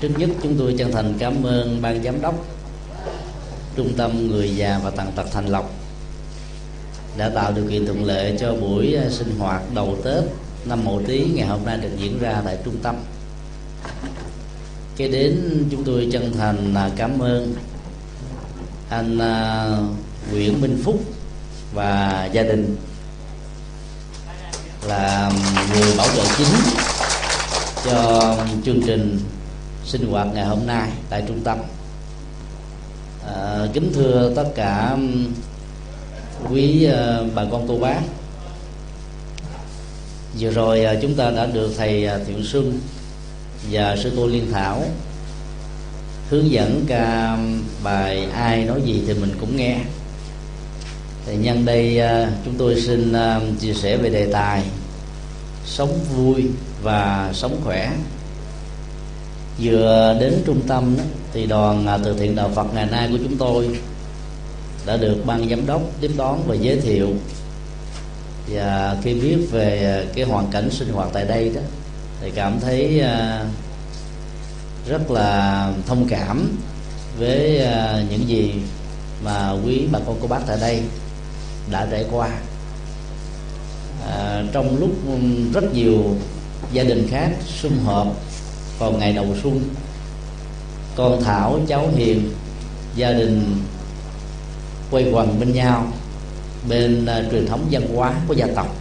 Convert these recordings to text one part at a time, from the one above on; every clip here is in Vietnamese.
trước nhất chúng tôi chân thành cảm ơn ban giám đốc, trung tâm người già và tàn tật thành lộc đã tạo điều kiện thuận lợi cho buổi à, sinh hoạt đầu tết năm mậu tý ngày hôm nay được diễn ra tại trung tâm. Kế đến, chúng tôi chân thành là cảm ơn anh à, Nguyễn Minh Phúc và gia đình là người bảo trợ chính cho chương trình sinh hoạt ngày hôm nay tại trung tâm. À, kính thưa tất cả um, quý à, bà con cô bác. Vừa rồi à, chúng ta đã được thầy à, Thiệu thiện xuân và sư cô liên thảo hướng dẫn ca um, bài ai nói gì thì mình cũng nghe. Thì nhân đây chúng tôi xin chia sẻ về đề tài sống vui và sống khỏe vừa đến trung tâm đó, thì đoàn à, từ thiện đạo Phật ngày nay của chúng tôi đã được ban giám đốc tiếp đón và giới thiệu. Và khi biết về cái hoàn cảnh sinh hoạt tại đây đó thì cảm thấy à, rất là thông cảm với à, những gì mà quý bà con cô bác tại đây đã trải qua. À, trong lúc ừ, rất nhiều gia đình khác sum họp vào ngày đầu xuân con thảo cháu hiền gia đình quay quần bên nhau bên uh, truyền thống văn hóa của gia tộc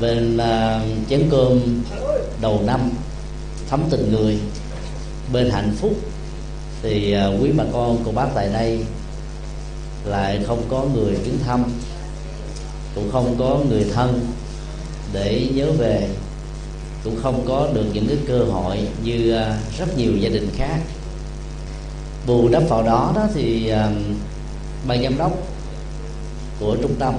bên uh, chén cơm đầu năm thấm tình người. Bên hạnh phúc thì uh, quý bà con cô bác tại đây lại không có người viếng thăm cũng không có người thân để nhớ về cũng không có được những cái cơ hội như à, rất nhiều gia đình khác. Bù đắp vào đó đó thì à, ban giám đốc của trung tâm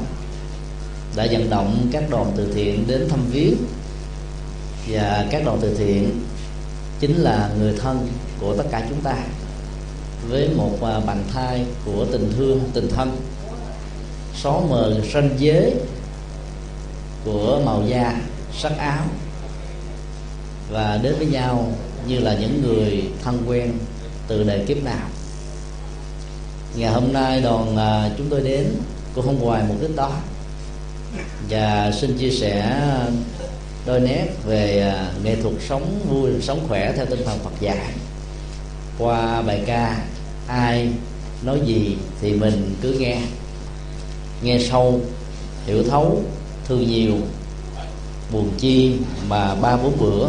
đã vận động các đoàn từ thiện đến thăm viếng. Và các đoàn từ thiện chính là người thân của tất cả chúng ta với một à, bàn thai của tình thương, tình thân. Xóa mờ ranh giới của màu da, sắc áo và đến với nhau như là những người thân quen từ đời kiếp nào. Ngày hôm nay đoàn à, chúng tôi đến cũng không ngoài mục đích đó. Và xin chia sẻ đôi nét về à, nghệ thuật sống vui, sống khỏe theo tinh thần Phật dạy. Qua bài ca ai nói gì thì mình cứ nghe. Nghe sâu, hiểu thấu, thương nhiều, buồn chi mà ba bốn bữa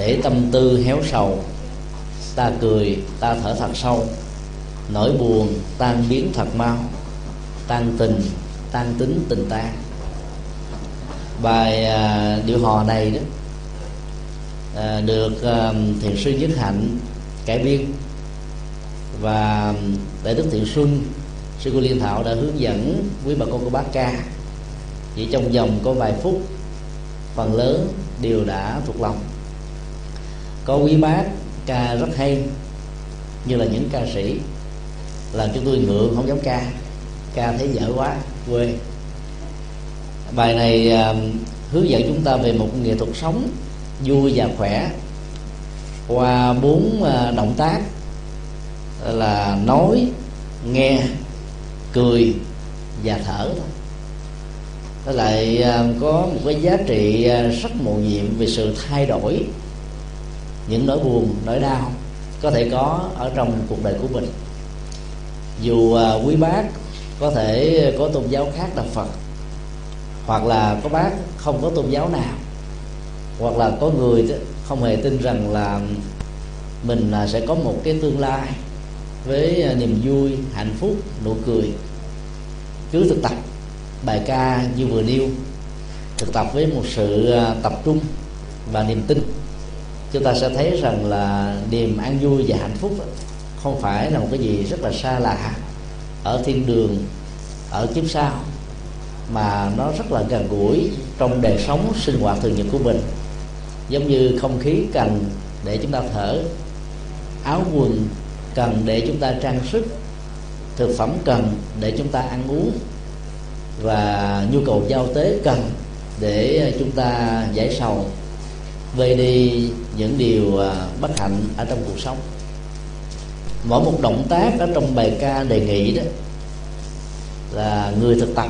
để tâm tư héo sầu. Ta cười ta thở thật sâu. Nỗi buồn tan biến thật mau. Tan tình tan tính tình ta. bài à, điệu hò này đó à, được à, thiền sư nhất hạnh cải biên. Và đại đức thiện xuân sư cô liên thảo đã hướng dẫn quý bà con cô bác ca. Chỉ trong vòng có vài phút phần lớn đều đã thuộc lòng có quý bác ca rất hay, như là những ca sĩ làm chúng tôi ngượng, không dám ca. Ca thấy dở quá, quê. Bài này um, hướng dẫn chúng ta về một nghệ thuật sống vui và khỏe qua bốn à, động tác là nói, nghe, cười và thở nó lại à, có một cái giá trị à, rất mầu nhiệm về sự thay đổi những nỗi buồn, nỗi đau có thể có ở trong cuộc đời của mình. Dù à, quý bác có thể có tôn giáo khác là phật, hoặc là có bác không có tôn giáo nào, hoặc là có người không hề tin rằng là mình à, sẽ có một cái tương lai với à, niềm vui, hạnh phúc, nụ cười. Cứ thực tập bài ca như vừa nêu, thực tập với một sự tập trung và niềm tin chúng ta sẽ thấy rằng là niềm an vui và hạnh phúc không phải là một cái gì rất là xa lạ ở thiên đường, ở kiếp sau, mà nó rất là gần gũi trong đời sống sinh hoạt thường nhật của mình. Giống như không khí cần để chúng ta thở, áo quần cần để chúng ta trang sức, thực phẩm cần để chúng ta ăn uống, và nhu cầu giao tế cần để chúng ta giải sầu vơi đi những điều à, bất hạnh ở trong cuộc sống, mỗi một động tác ở trong bài ca đề nghị đó là người thực tập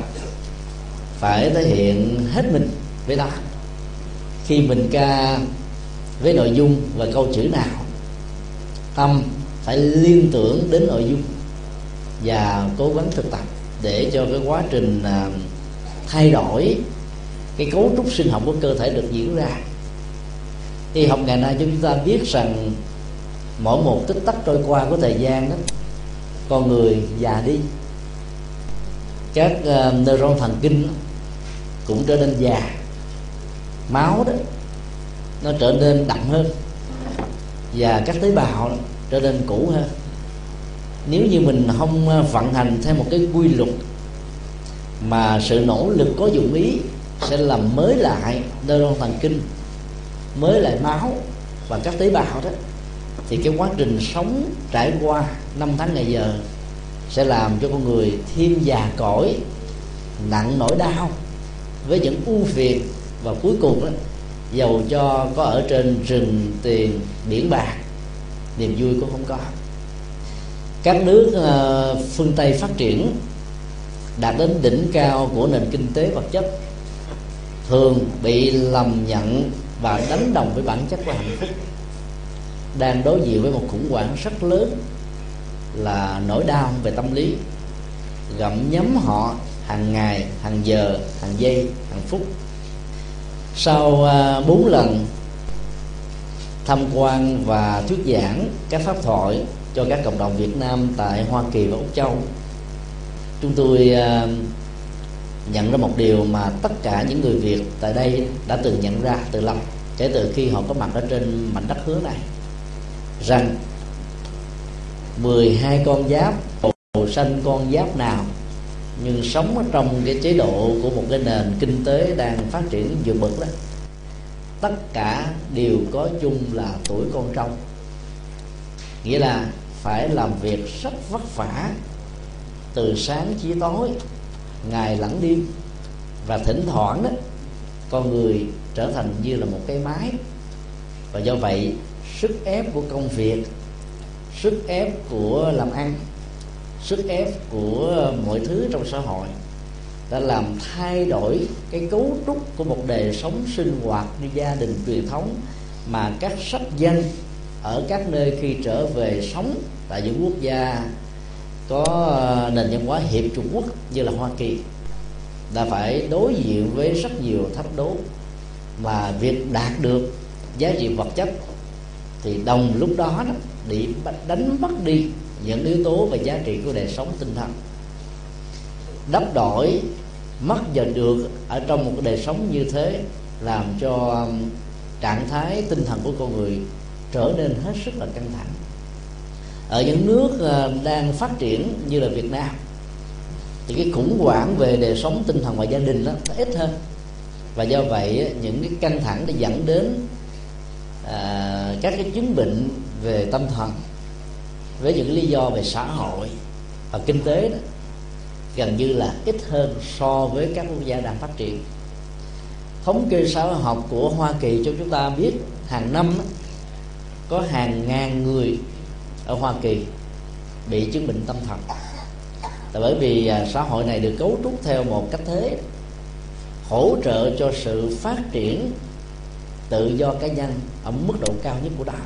phải thể hiện hết mình với ta khi mình ca với nội dung và câu chữ nào, tâm phải liên tưởng đến nội dung và cố gắng thực tập để cho cái quá trình à, thay đổi, cái cấu trúc sinh học của cơ thể được diễn ra y học ngày nay chúng ta biết rằng mỗi một tích tắc trôi qua của thời gian đó con người già đi. Các uh, neuron thần kinh cũng trở nên già. Máu đó nó trở nên đậm hơn. Và các tế bào đó, trở nên cũ hơn. Nếu như mình không ờ, vận hành theo một cái quy luật mà sự nỗ lực có dụng ý sẽ làm mới lại neuron thần kinh mới lại máu và các tế bào đó thì cái quá trình sống trải qua năm tháng ngày giờ sẽ làm cho con người thêm già cỗi nặng nỗi đau với những ưu phiền và cuối cùng đó dầu cho có ở trên rừng tiền biển bạc niềm vui cũng không có. Các nước uh, phương tây phát triển đạt đến đỉnh cao của nền kinh tế vật chất thường bị lầm nhận và đánh đồng với bản chất của hạnh phúc. Đang đối diện với một khủng hoảng rất lớn là nỗi đau về tâm lý. Gặm nhấm họ hàng ngày, hàng giờ, hàng giây, hàng phút. Sau à, bốn lần tham quan và thuyết giảng các pháp thoại cho các cộng đồng Việt Nam tại Hoa Kỳ và Úc Châu, chúng tôi à, nhận ra một điều mà tất cả những người Việt tại đây đã từng nhận ra từ lâu, kể từ khi họ có mặt ở trên mảnh đất hứa này. Rằng 12 con giáp, màu xanh con giáp nào, nhưng sống ở trong cái chế độ của một cái nền kinh tế đang phát triển vượt bậc đó. Tất cả đều có chung là tuổi con trong nghĩa là phải làm việc rất vất vả từ sáng chí tối ngày lẫn đêm và thỉnh thoảng đó, con người trở thành như là một cái máy. Và do vậy, sức ép của công việc, sức ép của làm ăn, sức ép của mọi thứ trong xã hội đã làm thay đổi cái cấu trúc của một đời sống sinh hoạt như gia đình truyền thống mà các sách danh ở các nơi khi trở về sống tại những quốc gia có à, nền văn hóa hiệp Trung Quốc như là Hoa Kỳ đã phải đối diện với rất nhiều thách đố mà việc đạt được giá trị vật chất thì đồng lúc đó, đó bị đánh mất đi những yếu tố về giá trị của đời sống tinh thần. Đắp đổi mất và được ở trong một đời sống như thế làm cho à, trạng thái tinh thần của con người trở nên hết sức là căng thẳng ở những nước ờ, đang phát triển như là Việt Nam thì cái khủng hoảng về đời sống tinh thần và gia đình đó nó ít hơn. Và do vậy những cái căng thẳng để dẫn đến à, các cái chứng bệnh về tâm thần với những lý do về xã hội và kinh tế đó gần như là ít hơn so với các quốc gia đang phát triển. Thống kê xã hội học của Hoa Kỳ cho chúng ta biết hàng năm đó, có hàng ngàn người ở Hoa Kỳ bị chứng bệnh tâm thần. Là bởi vì à, xã hội này được cấu trúc theo một cách thế hỗ trợ cho sự phát triển tự do cá nhân ở mức độ cao nhất của đạo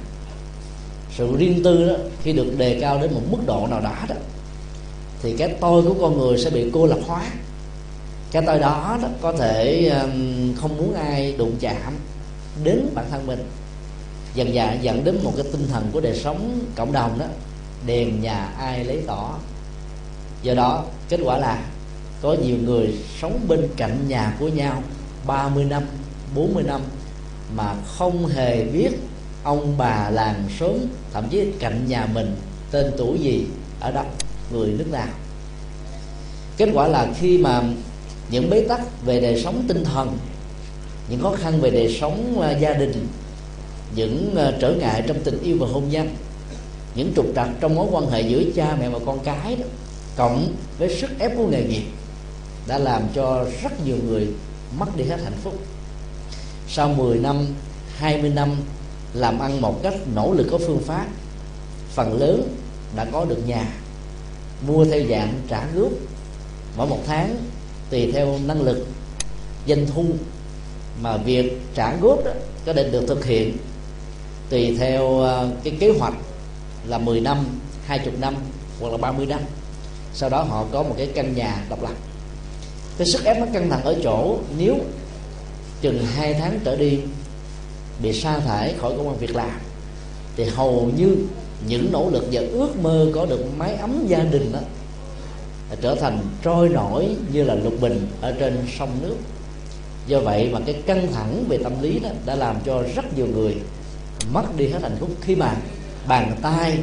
sự riêng tư đó khi được đề cao đến một mức độ nào đó đó thì cái tôi của con người sẽ bị cô lập hóa. Cái tôi đó, đó có thể không muốn ai đụng chạm đến bản thân mình dần dà dẫn đến một cái tinh thần của đời sống cộng đồng đó đèn nhà ai lấy tỏ. Do đó, kết quả là có nhiều người sống bên cạnh nhà của nhau 30 năm 40 năm mà không hề biết ông bà làng xóm, thậm chí cạnh nhà mình tên tuổi gì ở đâu người nước nào. Kết quả là khi mà những bế tắc về đời sống tinh thần, những khó khăn về đời sống à, gia đình những ờ, trở ngại trong tình yêu và hôn nhân. Những trục trặc trong mối quan hệ giữa cha mẹ và con cái đó, cộng với sức ép của nghề nghiệp, đã làm cho rất nhiều người mất đi hết hạnh phúc. Sau 10 năm 20 năm làm ăn một cách nỗ lực có phương pháp, phần lớn đã có được nhà, mua theo dạng trả góp. Mỗi một tháng, tùy theo năng lực, doanh thu mà việc trả góp đó có thể được thực hiện tùy theo ờ, cái kế hoạch là 10 năm, 20 năm hoặc là 30 năm. Sau đó họ có một cái căn nhà độc lập. Cái sức ép nó căng thẳng ở chỗ nếu chừng hai tháng trở đi bị sa thải khỏi công an việc làm thì hầu như những nỗ lực và ước mơ có được mái ấm gia đình đó trở thành trôi nổi như là lục bình ở trên sông nước. Do vậy mà cái căng thẳng về tâm lý đó đã làm cho rất nhiều người mất đi hết hạnh phúc. Khi mà bàn tay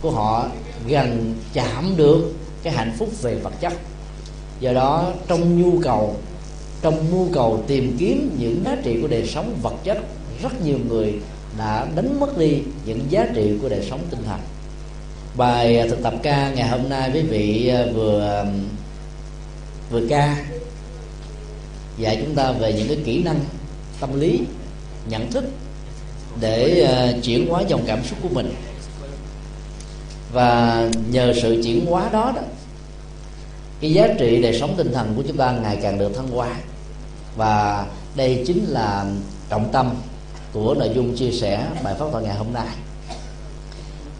của họ gần chạm được cái hạnh phúc về vật chất, do đó trong nhu cầu, trong nhu cầu tìm kiếm những giá trị của đời sống vật chất, rất nhiều người đã đánh mất đi những giá trị của đời sống tinh thần. Bài à, thực tập ca ngày hôm nay quý vị à, vừa vừa ca dạy chúng ta về những cái kỹ năng tâm lý, nhận thức để uh, chuyển hóa dòng cảm xúc của mình. Và nhờ sự chuyển hóa đó đó cái giá trị đời sống tinh thần của chúng ta ngày càng được thăng hoa. Và đây chính là trọng tâm của nội dung chia sẻ bài pháp thoại ngày hôm nay.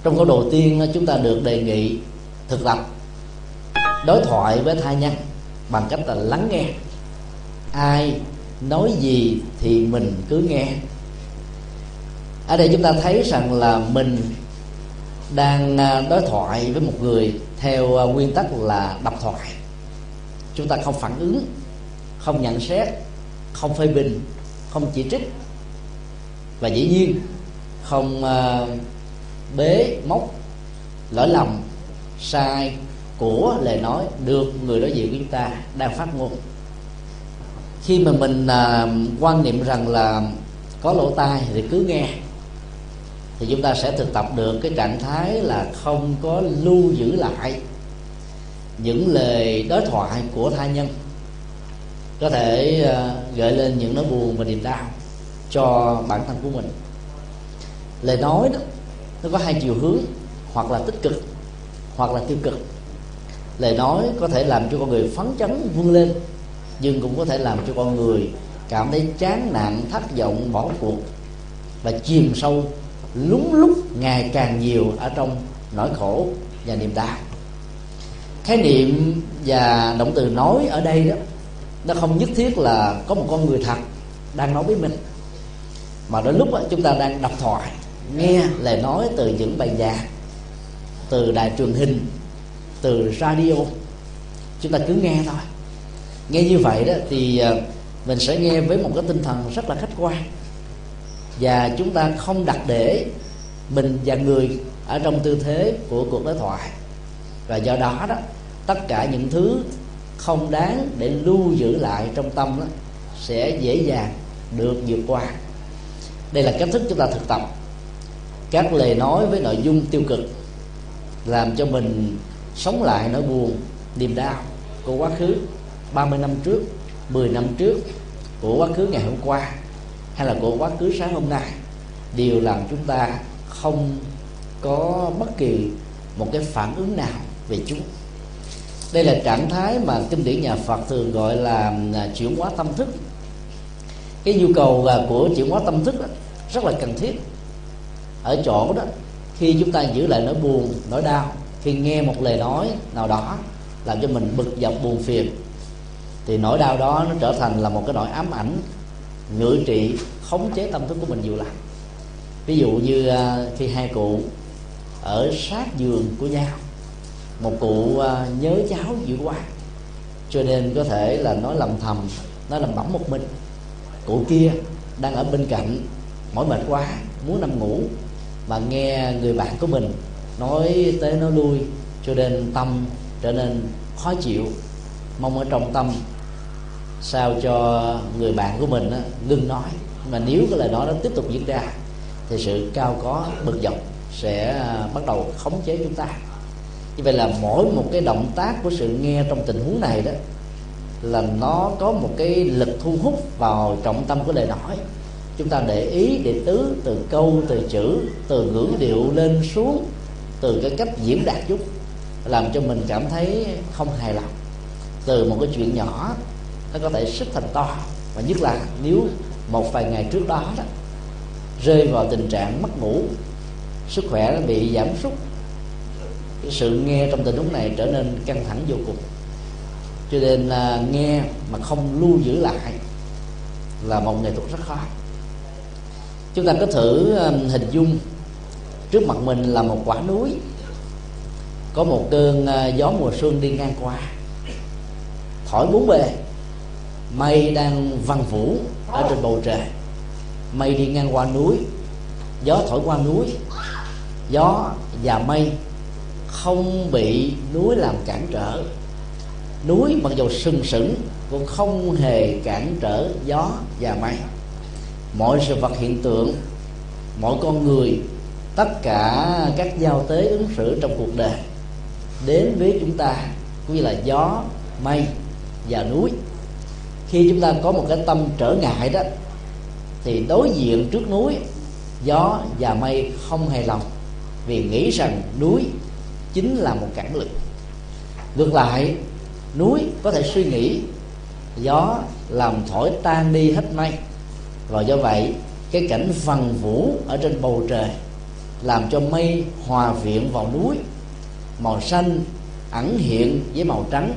Trong câu đầu tiên ờ, chúng ta được đề nghị thực tập đối thoại với thai nhân bằng cách là lắng nghe. Ai nói gì thì mình cứ nghe ở đây chúng ta thấy rằng là mình đang à, đối thoại với một người theo à, nguyên tắc là độc thoại. Chúng ta không phản ứng không nhận xét không phê bình không chỉ trích. Và dĩ nhiên không à, bế móc lỗi lầm sai của lời nói được người đối diện của chúng ta đang phát ngôn. Khi mà mình à, quan niệm rằng là có lỗ tai thì cứ nghe thì chúng ta sẽ thực tập được cái trạng thái là không có lưu giữ lại những lời đối thoại của tha nhân. Có thể ờ, gợi lên những nỗi buồn và niềm đau cho bản thân của mình. Lời nói đó, nó có hai chiều hướng, hoặc là tích cực, hoặc là tiêu cực. Lời nói có thể làm cho con người phấn chấn, vươn lên, nhưng cũng có thể làm cho con người cảm thấy chán nản, thất vọng, bỏ cuộc và chìm sâu lúng lúc ngày càng nhiều ở trong nỗi khổ và niềm đau. Khái niệm và động từ nói ở đây đó nó không nhất thiết là có một con người thật đang nói với mình mà đôi lúc đó, chúng ta đang đọc thoại nghe lời nói từ những bài già, từ đài truyền hình từ radio. Chúng ta cứ nghe thôi. Nghe như vậy đó thì à, mình sẽ nghe với một cái tinh thần rất là khách quan và chúng ta không đặt để mình và người ở trong tư thế của cuộc đối thoại. Và do đó đó tất cả những thứ không đáng để lưu giữ lại trong tâm đó, sẽ dễ dàng được vượt qua. Đây là cách thức chúng ta thực tập. Các lời nói với nội dung tiêu cực làm cho mình sống lại nỗi buồn niềm đau của quá khứ 30 năm trước 10 năm trước của quá khứ ngày hôm qua hay là của quá khứ sáng hôm nay, đều làm chúng ta không có bất kỳ một cái phản ứng nào về chúng. Đây là trạng thái mà kinh điển nhà Phật thường gọi là à, chuyển hóa tâm thức. Cái nhu cầu à, của chuyển hóa tâm thức rất là cần thiết. Ở chỗ đó, khi chúng ta giữ lại nỗi buồn, nỗi đau, khi nghe một lời nói nào đó làm cho mình bực dọc buồn phiền, thì nỗi đau đó nó trở thành là một cái nỗi ám ảnh ngự trị, khống chế tâm thức của mình nhiều lắm ví dụ như à, khi hai cụ ở sát giường của nhau, một cụ à, nhớ cháu dữ quá cho nên có thể là nói lầm thầm nói lầm bẩm một mình. Cụ kia đang ở bên cạnh, mỏi mệt quá, muốn nằm ngủ, mà nghe người bạn của mình nói tới nói lui, cho nên tâm trở nên khó chịu, mong ở trong tâm sao cho người bạn của mình đó, ngưng nói. Mà nếu cái lời nói đó tiếp tục diễn ra thì sự cao có bực dọc sẽ à, bắt đầu khống chế chúng ta. Như vậy là mỗi một cái động tác của sự nghe trong tình huống này đó là nó có một cái lực thu hút vào trọng tâm của lời nói. Chúng ta để ý để tứ từ câu từ chữ từ ngữ điệu lên xuống từ cái cách diễn đạt chút làm cho mình cảm thấy không hài lòng. Từ một cái chuyện nhỏ nó có thể sức thành to. Và nhất là nếu một vài ngày trước đó đó, rơi vào tình trạng mất ngủ, sức khỏe nó bị giảm sút cái sự nghe trong tình huống này trở nên căng thẳng vô cùng. Cho nên là nghe mà không lưu giữ lại là một nghệ thuật rất khó. Chúng ta có thử à, hình dung trước mặt mình là một quả núi, có một cơn à, gió mùa xuân đi ngang qua, thổi bốn bề mây đang văng vũ ở trên bầu trời. Mây đi ngang qua núi, gió thổi qua núi. Gió và mây không bị núi làm cản trở. Núi mặc dù sừng sững cũng không hề cản trở gió và mây. Mọi sự vật hiện tượng, mọi con người, tất cả các giao tế ứng xử trong cuộc đời đến với chúng ta cũng như là gió, mây và núi khi chúng ta có một cái tâm trở ngại đó, thì đối diện trước núi, gió và mây không hài lòng, vì nghĩ rằng núi chính là một cản lực. Ngược lại, núi có thể suy nghĩ, gió làm thổi tan đi hết mây. Và do vậy, cái cảnh vần vũ ở trên bầu trời làm cho mây hòa viện vào núi. Màu xanh ẩn hiện với màu trắng,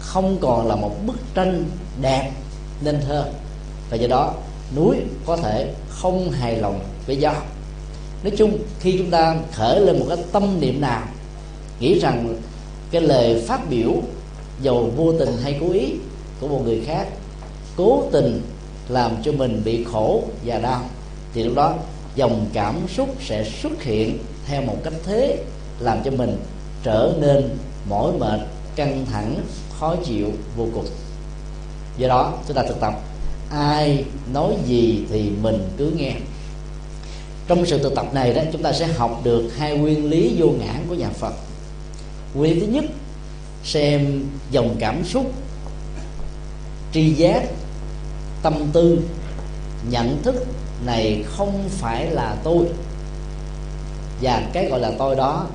không còn là một bức tranh đẹp, nên thơ. Và do đó, núi có thể không hài lòng với gió. Nói chung, khi chúng ta khởi lên một cái tâm niệm nào, nghĩ rằng cái lời phát biểu dầu vô tình hay cố ý của một người khác, cố tình làm cho mình bị khổ và đau, thì lúc đó dòng cảm xúc sẽ xuất hiện theo một cách thế, làm cho mình trở nên mỏi mệt, căng thẳng, khó chịu, vô cùng do đó, chúng ta thực tập. Ai nói gì thì mình cứ nghe. Trong sự thực tập này đó, chúng ta sẽ học được hai nguyên lý vô ngã của nhà Phật. Nguyên lý thứ nhất, xem dòng cảm xúc, tri giác, tâm tư, nhận thức này không phải là tôi. Và cái gọi là tôi đó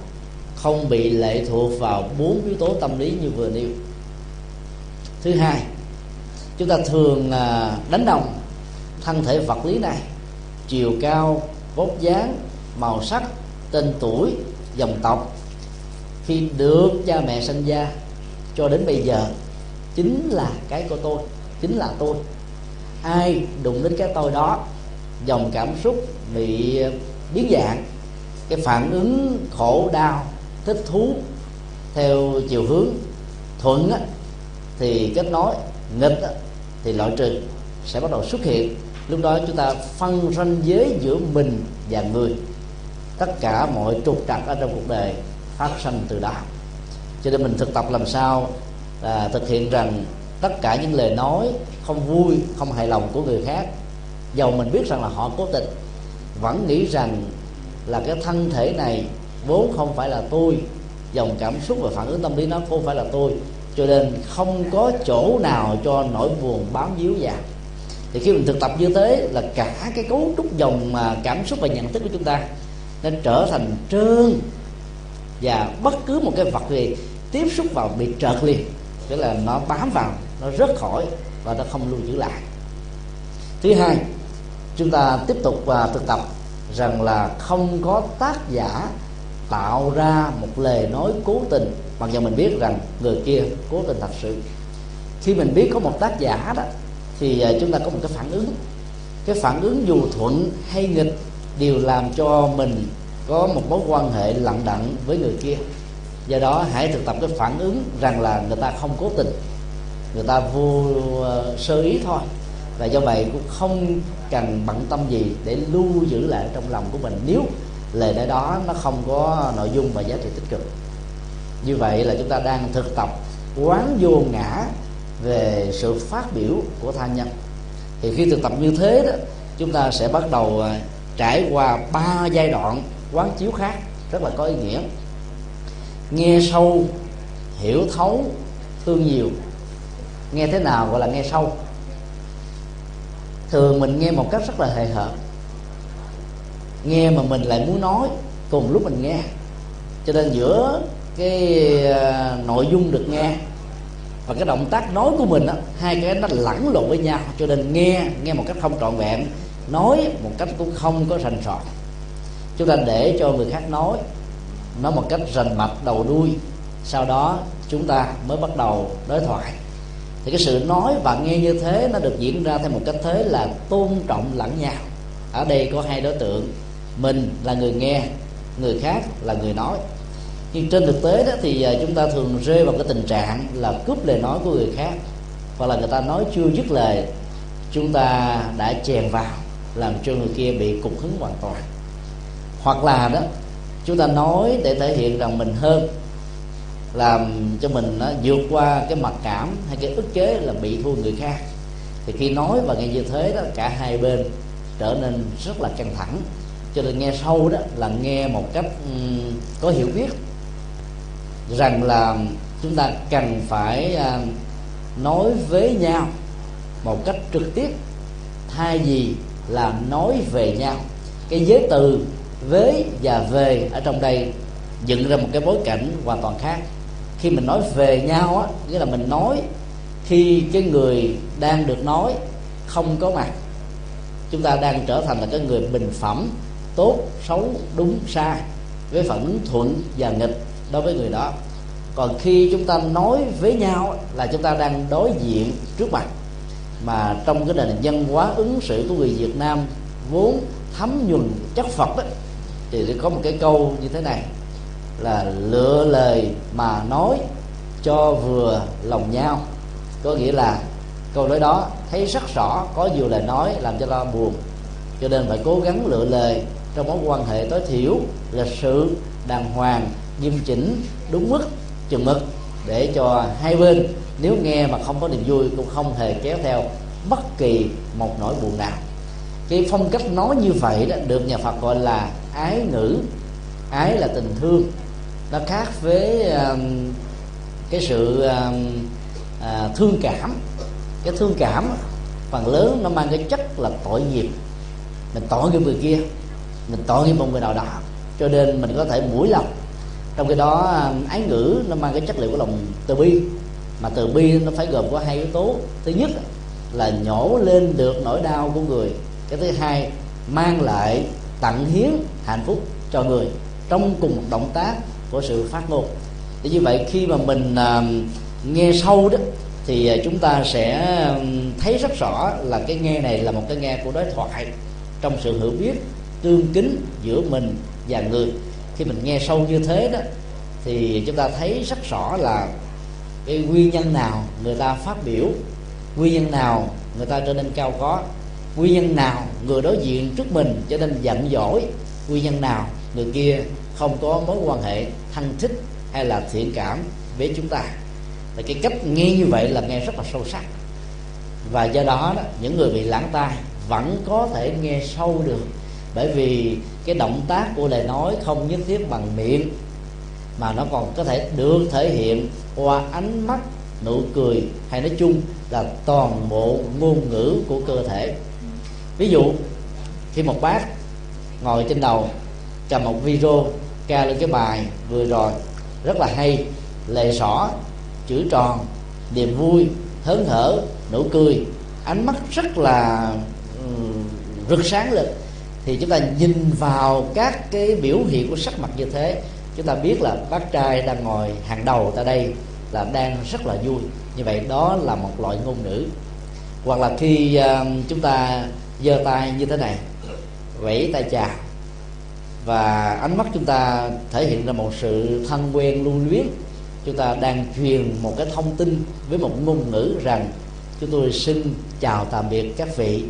không bị lệ thuộc vào bốn yếu tố tâm lý như vừa nêu. Thứ hai chúng ta thường là đánh đồng thân thể vật lý này chiều cao vóc dáng màu sắc tên tuổi dòng tộc. Khi được cha mẹ sinh ra cho đến bây giờ chính là cái của tôi chính là tôi. Ai đụng đến cái tôi đó dòng cảm xúc bị biến dạng cái phản ứng khổ đau thích thú theo chiều hướng thuận á, thì kết nối nghịch á, thì loại trừ sẽ bắt đầu xuất hiện. Lúc đó chúng ta phân ranh giới giữa mình và người. Tất cả mọi trục trặc ở trong cuộc đời phát sinh từ đó. Cho nên mình thực tập làm sao là thực hiện rằng tất cả những lời nói không vui, không hài lòng của người khác, dầu mình biết rằng là họ cố tình, vẫn nghĩ rằng là cái thân thể này vốn không phải là tôi, dòng cảm xúc và phản ứng tâm lý nó không phải là tôi cho nên không có chỗ nào cho nỗi buồn bám víu vào. Thì khi mình thực tập như thế là cả cái cấu trúc dòng mà cảm xúc và nhận thức của chúng ta nên trở thành trơn và bất cứ một cái vật gì tiếp xúc vào bị trợt liền, tức là nó bám vào, nó rớt khỏi và nó không lưu giữ lại. Thứ hai, chúng ta tiếp tục và thực tập rằng là không có tác giả tạo ra một lời nói cố tình mặc dù mình biết rằng người kia cố tình thật sự. Khi mình biết có một tác giả đó, thì à, chúng ta có một cái phản ứng. Cái phản ứng dù thuận hay nghịch đều làm cho mình có một mối quan hệ lặng đặng với người kia. Do đó hãy thực tập cái phản ứng rằng là người ta không cố tình. Người ta vô à, sơ ý thôi. Và do vậy cũng không cần bận tâm gì để lưu giữ lại trong lòng của mình. Nếu lời lẽ đó nó không có nội dung và giá trị tích cực như vậy là chúng ta đang thực tập quán vô ngã về sự phát biểu của tha nhân. Thì khi thực tập như thế đó, chúng ta sẽ bắt đầu à, trải qua ba giai đoạn quán chiếu khác rất là có ý nghĩa. Nghe sâu, hiểu thấu, thương nhiều. Nghe thế nào gọi là nghe sâu? Thường mình nghe một cách rất là hề hợt. Nghe mà mình lại muốn nói, cùng lúc mình nghe. Cho nên giữa cái ờ, nội dung được nghe và cái động tác nói của mình đó, hai cái nó lẫn lộn với nhau cho nên nghe nghe một cách không trọn vẹn nói một cách cũng không có rành rọt. Chúng ta để cho người khác nói nói một cách rành mạch đầu đuôi sau đó chúng ta mới bắt đầu đối thoại. Thì cái sự nói và nghe như thế nó được diễn ra theo một cách thế là tôn trọng lẫn nhau. Ở đây có hai đối tượng mình là người nghe người khác là người nói nhưng trên thực tế đó thì à, chúng ta thường rơi vào cái tình trạng là cướp lời nói của người khác hoặc là người ta nói chưa dứt lời chúng ta đã chèn vào làm cho người kia bị cục hứng hoàn toàn. Hoặc là đó chúng ta nói để thể hiện rằng mình hơn làm cho mình nó vượt qua cái mặc cảm hay cái ức chế là bị thua người khác. Thì khi nói và nghe như thế đó cả hai bên trở nên rất là căng thẳng. Cho nên nghe sâu đó là nghe một cách um, có hiểu biết rằng là chúng ta cần phải à, nói với nhau một cách trực tiếp. Thay vì là nói về nhau, cái giới từ với và về ở trong đây dựng ra một cái bối cảnh hoàn toàn khác. Khi mình nói về nhau á, nghĩa là mình nói khi cái người đang được nói không có mặt, chúng ta đang trở thành là cái người bình phẩm, tốt, xấu, đúng, sai, với phản ứng thuận và nghịch đối với người đó. Còn khi chúng ta nói với nhau là chúng ta đang đối diện trước mặt mà trong cái nền văn hóa ứng xử của người Việt Nam vốn thấm nhuần chất Phật ấy, thì có một cái câu như thế này là lựa lời mà nói cho vừa lòng nhau. Có nghĩa là câu nói đó thấy rất rõ có nhiều lời nói làm cho ta buồn. Cho nên phải cố gắng lựa lời trong mối quan hệ tối thiểu lịch sự đàng hoàng nghiêm chỉnh đúng mức chừng mực để cho hai bên nếu nghe mà không có niềm vui cũng không hề kéo theo bất kỳ một nỗi buồn nào. Cái phong cách nói như vậy đó được nhà Phật gọi là ái ngữ ái là tình thương. Nó khác với uh, cái sự uh, uh, thương cảm. Cái thương cảm phần lớn nó mang cái chất là tội nghiệp. Mình tội nghiệp người kia mình tội nghiệp một người nào đó cho nên mình có thể mũi lòng trong cái đó à, ái ngữ nó mang cái chất liệu của lòng từ bi. Mà từ bi nó phải gồm có hai yếu tố. Thứ nhất là nhổ lên được nỗi đau của người. Cái thứ hai mang lại tặng hiến hạnh phúc cho người trong cùng một động tác của sự phát ngôn. Thì như vậy khi mà mình uh, nghe sâu đó thì à, chúng ta sẽ thấy rất rõ là cái nghe này là một cái nghe của đối thoại trong sự hiểu biết tương kính giữa mình và người khi mình nghe sâu như thế đó thì chúng ta thấy rất rõ là cái nguyên nhân nào người ta phát biểu nguyên nhân nào người ta trở nên cao có nguyên nhân nào người đối diện trước mình trở nên giận dỗi nguyên nhân nào người kia không có mối quan hệ thân thích hay là thiện cảm với chúng ta. Thì cái cách nghe như vậy là nghe rất là sâu sắc. Và do đó, đó những người bị lãng tai vẫn có thể nghe sâu được bởi vì cái động tác của lời nói không nhất thiết bằng miệng, mà nó còn có thể được thể hiện qua ánh mắt, nụ cười hay nói chung là toàn bộ ngôn ngữ của cơ thể. Ví dụ, khi một bác ngồi trên đầu, cầm một video ca lên cái bài vừa rồi, rất là hay lệ rõ chữ tròn, niềm vui, hớn hở, nụ cười, ánh mắt rất là ừ, rực sáng lên thì chúng ta nhìn vào các cái biểu hiện của sắc mặt như thế chúng ta biết là bác trai đang ngồi hàng đầu tại đây là đang rất là vui. Như vậy đó là một loại ngôn ngữ. Hoặc là khi uh, chúng ta giơ tay như thế này vẫy tay chào và ánh mắt chúng ta thể hiện ra một sự thân quen lưu luyến. Chúng ta đang truyền một cái thông tin với một ngôn ngữ rằng chúng tôi xin chào tạm biệt các vị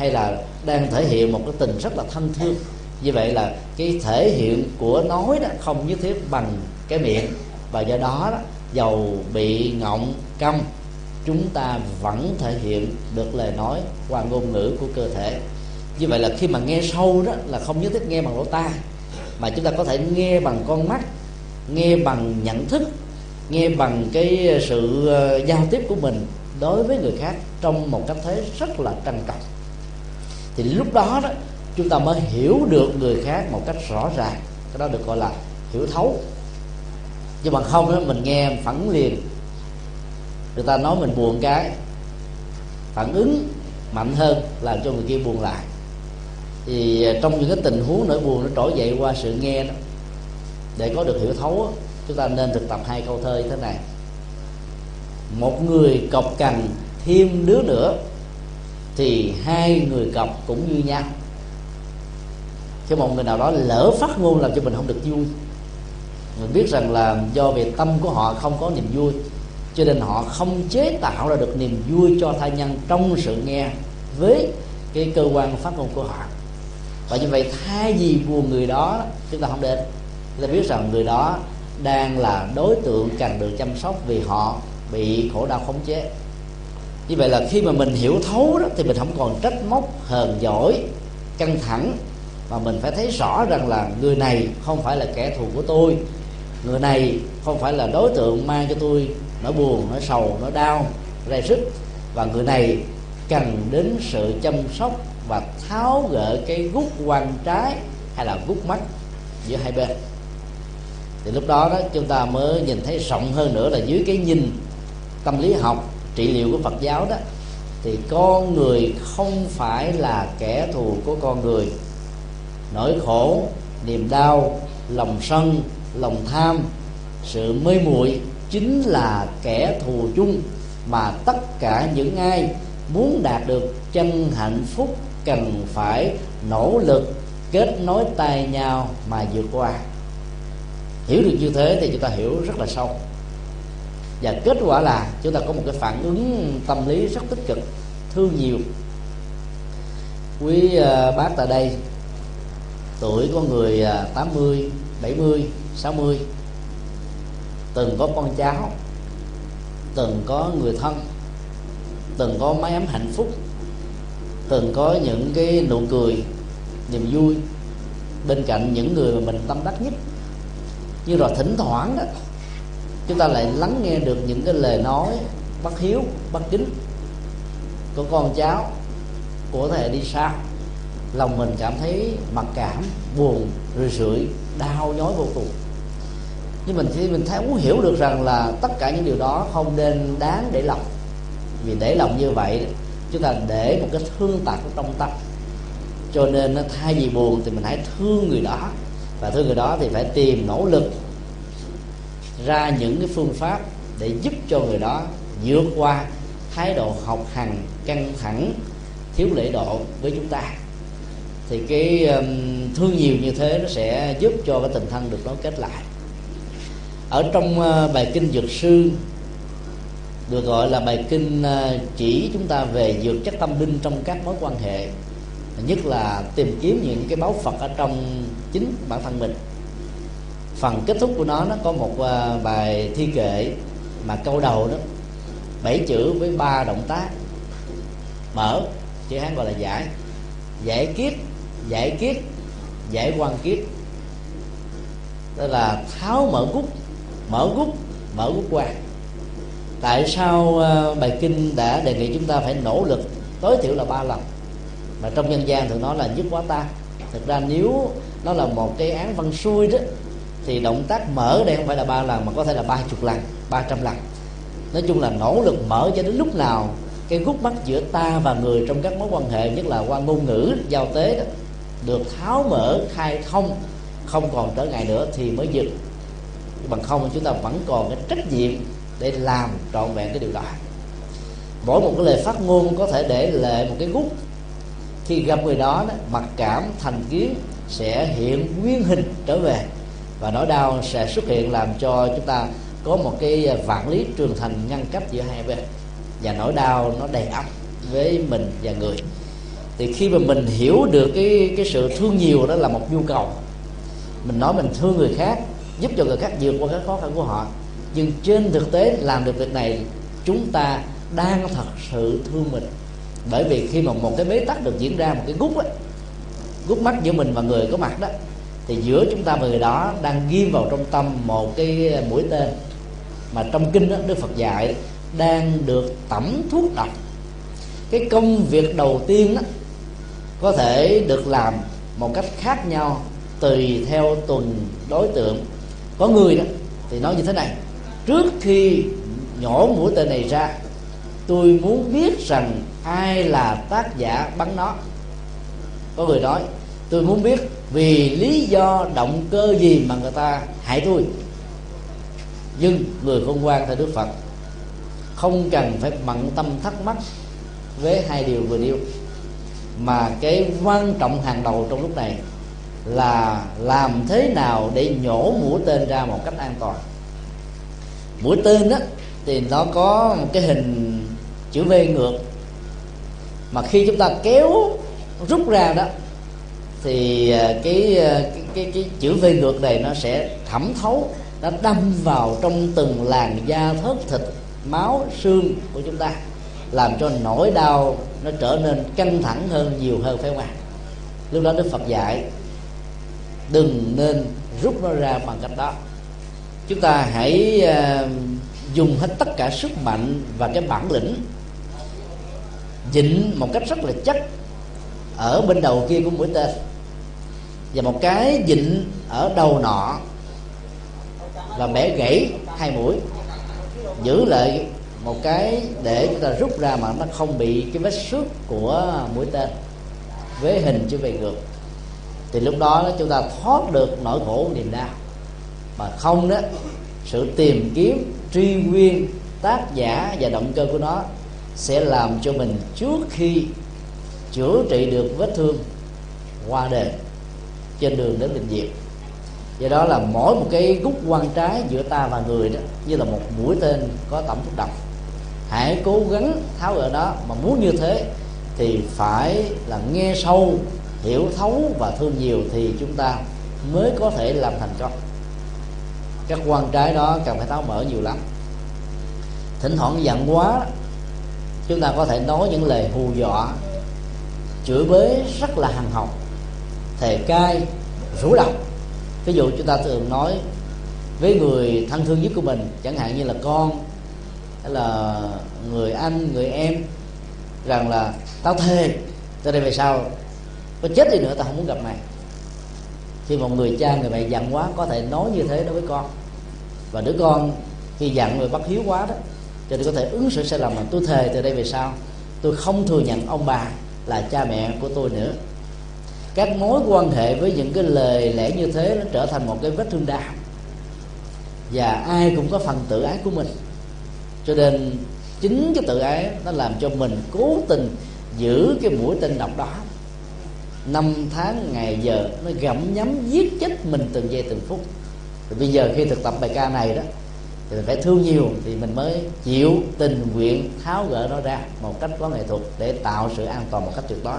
hay là đang thể hiện một cái tình rất là thân thương. Như vậy là cái thể hiện của nói đó không nhất thiết bằng cái miệng. Và do đó, đó dầu bị ngọng câm chúng ta vẫn thể hiện được lời nói qua ngôn ngữ của cơ thể. Như vậy là khi mà nghe sâu đó là không nhất thiết nghe bằng lỗ tai mà chúng ta có thể nghe bằng con mắt nghe bằng nhận thức nghe bằng cái sự ờ, giao tiếp của mình đối với người khác trong một cách thế rất là trân trọng thì lúc đó đó, chúng ta mới hiểu được người khác một cách rõ ràng. Cái đó được gọi là hiểu thấu. Nhưng mà không đó mình nghe phản liền. Người ta nói mình buồn cái, phản ứng mạnh hơn, làm cho người kia buồn lại. Thì à, trong những cái tình huống nỗi buồn nó trỗi dậy qua sự nghe đó, để có được hiểu thấu chúng ta nên thực tập hai câu thơ như thế này. Một người cọc cằn, thêm đứa nữa thì hai người cọc cũng như nhau. Khi một người nào đó lỡ phát ngôn làm cho mình không được vui. Mình biết rằng là do về tâm của họ không có niềm vui, cho nên họ không chế tạo ra được niềm vui cho thai nhân trong sự nghe với cái cơ quan phát ngôn của họ. Và như vậy, thay vì buồn người đó, chúng ta không đến chúng ta biết rằng người đó đang là đối tượng cần được chăm sóc vì họ bị khổ đau khống chế như vậy là khi mà mình hiểu thấu đó, thì mình không còn trách móc, hờn giỏi căng thẳng. Mà mình phải thấy rõ rằng là người này không phải là kẻ thù của tôi. Người này không phải là đối tượng mang cho tôi nỗi buồn, nỗi sầu, nỗi đau ray sức. Và người này cần đến sự chăm sóc và tháo gỡ cái gút quan trái hay là gút mắt giữa hai bên. Thì lúc đó đó, chúng ta mới nhìn thấy rộng hơn nữa là dưới cái nhìn tâm lý học trị liệu của Phật giáo đó, thì con người không phải là kẻ thù của con người. Nỗi khổ, niềm đau, lòng sân, lòng tham, sự mê muội chính là kẻ thù chung mà tất cả những ai muốn đạt được chân hạnh phúc cần phải nỗ lực kết nối tay nhau mà vượt qua. Hiểu được như thế thì chúng ta hiểu rất là sâu và kết quả là chúng ta có một cái phản ứng tâm lý rất tích cực, thương nhiều. Quý ờ, bác tại đây, tuổi có người 80 70 60 từng có con cháu, từng có người thân, từng có mái ấm hạnh phúc, từng có những cái nụ cười, niềm vui bên cạnh những người mà mình tâm đắc nhất. Nhưng rồi thỉnh thoảng đó chúng ta lại lắng nghe được những cái lời nói bất hiếu bất kính của con cháu, của thế hệ đi xa. Lòng mình cảm thấy mặc cảm, buồn, rười rượi, đau, nhói vô cùng. Nhưng mình khi mình thấy muốn hiểu được rằng là tất cả những điều đó không nên đáng để lòng. Vì để lòng như vậy, chúng ta để một cái thương tật trong tâm. Cho nên thay vì buồn thì mình hãy thương người đó. Và thương người đó thì phải tìm nỗ lực ra những cái phương pháp để giúp cho người đó vượt qua thái độ học hành căng thẳng thiếu lễ độ với chúng ta. Thì cái um, thương nhiều như thế nó sẽ giúp cho cái tình thân được nối kết lại. Ở trong uh, bài kinh dược sư được gọi là bài kinh uh, chỉ chúng ta về dược chất tâm linh trong các mối quan hệ nhất là tìm kiếm những cái báu phật ở trong chính bản thân mình phần kết thúc của nó nó có một ờ, bài thi kệ mà câu đầu đó, bảy chữ với ba động tác. Mở, chữ hán gọi là giải. Giải kiết giải kiết giải quan kiết tức là tháo mở gút mở gút mở gút quan tại sao ờ, bài kinh đã đề nghị chúng ta phải nỗ lực tối thiểu là ba lần? Mà trong nhân gian thường nói là nhất quá ta. Thực ra nếu nó là một cái án văn xuôi đó thì động tác mở đây không phải là ba lần mà có thể là ba chục lần ba trăm lần. Nói chung là nỗ lực mở cho đến lúc nào cái gút mắt giữa ta và người trong các mối quan hệ nhất là qua ngôn ngữ giao tế đó được tháo mở khai thông không còn trở ngại nữa thì mới dừng. Bằng không chúng ta vẫn còn cái trách nhiệm để làm trọn vẹn cái điều đó. Mỗi một cái lời phát ngôn có thể để lệ một cái gút. Khi gặp người đó, đó mặc cảm thành kiến sẽ hiện nguyên hình trở về và nỗi đau sẽ xuất hiện làm cho chúng ta có một cái vạn lý trường thành ngăn cách giữa hai bên. Và nỗi đau nó đầy ắp với mình và người. Thì khi mà mình hiểu được cái cái sự thương nhiều đó là một nhu cầu. Mình nói mình thương người khác, giúp cho người khác vượt qua cái khó khăn của họ. Nhưng trên thực tế làm được việc này, chúng ta đang thật sự thương mình. Bởi vì khi mà một cái bế tắc được diễn ra, một cái gút á gút mắt giữa mình và người có mặt đó thì giữa chúng ta và người đó đang ghim vào trong tâm một cái ờ, mũi tên mà trong kinh đó, đức phật dạy đang được tẩm thuốc độc. Cái công việc đầu tiên đó có thể được làm một cách khác nhau tùy theo tuần đối tượng. Có người đó thì nói như thế này trước khi nhổ mũi tên này ra tôi muốn biết rằng ai là tác giả bắn nó. Có người nói tôi muốn biết vì lý do động cơ gì mà người ta hại tôi? Nhưng người khôn ngoan theo đức phật, không cần phải bận tâm thắc mắc với hai điều vừa nêu, mà cái quan trọng hàng đầu trong lúc này là làm thế nào để nhổ mũi tên ra một cách an toàn. Mũi tên đó thì nó có một cái hình chữ V ngược, mà khi chúng ta kéo rút ra đó thì à, cái, à, cái cái cái chữ V ngược này nó sẽ thẩm thấu nó đâm vào trong từng làn da thớt thịt máu xương của chúng ta làm cho nỗi đau nó trở nên căng thẳng hơn nhiều hơn phải không ạ? Lúc đó đức phật dạy đừng nên rút nó ra bằng cách đó. Chúng ta hãy uh, dùng hết tất cả sức mạnh và cái bản lĩnh dịnh một cách rất là chắc ở bên đầu kia của mũi tên và một cái dịnh ở đầu nọ và bẻ gãy hai mũi. Giữ lại một cái để chúng ta rút ra mà nó không bị cái vết xước của mũi tên với hình chữ về ngược. Thì lúc đó chúng ta thoát được nỗi khổ niềm đau. Mà không đó, sự tìm kiếm, truy nguyên, tác giả và động cơ của nó sẽ làm cho mình trước khi chữa trị được vết thương qua đời trên đường đến bệnh viện do đó là mỗi một cái gút quan trái giữa ta và người đó, như là một mũi tên có tổng thuốc độc hãy cố gắng tháo gỡ đó, mà muốn như thế thì phải là nghe sâu, hiểu thấu và thương nhiều thì chúng ta mới có thể làm thành công các quan trái đó cần phải tháo mở nhiều lắm. Thỉnh thoảng giận quá, chúng ta có thể nói những lời hù dọa, chửi bới rất là hằng học thề cai rủ độc ví dụ chúng ta thường nói với người thân thương nhất của mình, chẳng hạn như là con, hay là người anh, người em, rằng là tao thề từ đây về sau, có chết đi nữa tao không muốn gặp mày. Khi một người cha, người mẹ giận quá, có thể nói như thế đối với con. Và đứa con khi giận người bất hiếu quá đó cho nên có thể ứng xử sai lầm mà tôi thề từ đây về sau, tôi không thừa nhận ông bà là cha mẹ của tôi nữa các mối quan hệ với những cái lời lẽ như thế nó trở thành một cái vết thương đau. Và ai cũng có phần tự ái của mình. Cho nên chính cái tự ái nó làm cho mình cố tình giữ cái mũi tên độc đó. Năm tháng, ngày giờ, nó gặm nhấm giết chết mình từng giây từng phút. Thì bây giờ khi thực tập bài ca này đó, thì mình phải thương nhiều thì mình mới chịu tình nguyện tháo gỡ nó ra một cách có nghệ thuật để tạo sự an toàn một cách tuyệt đối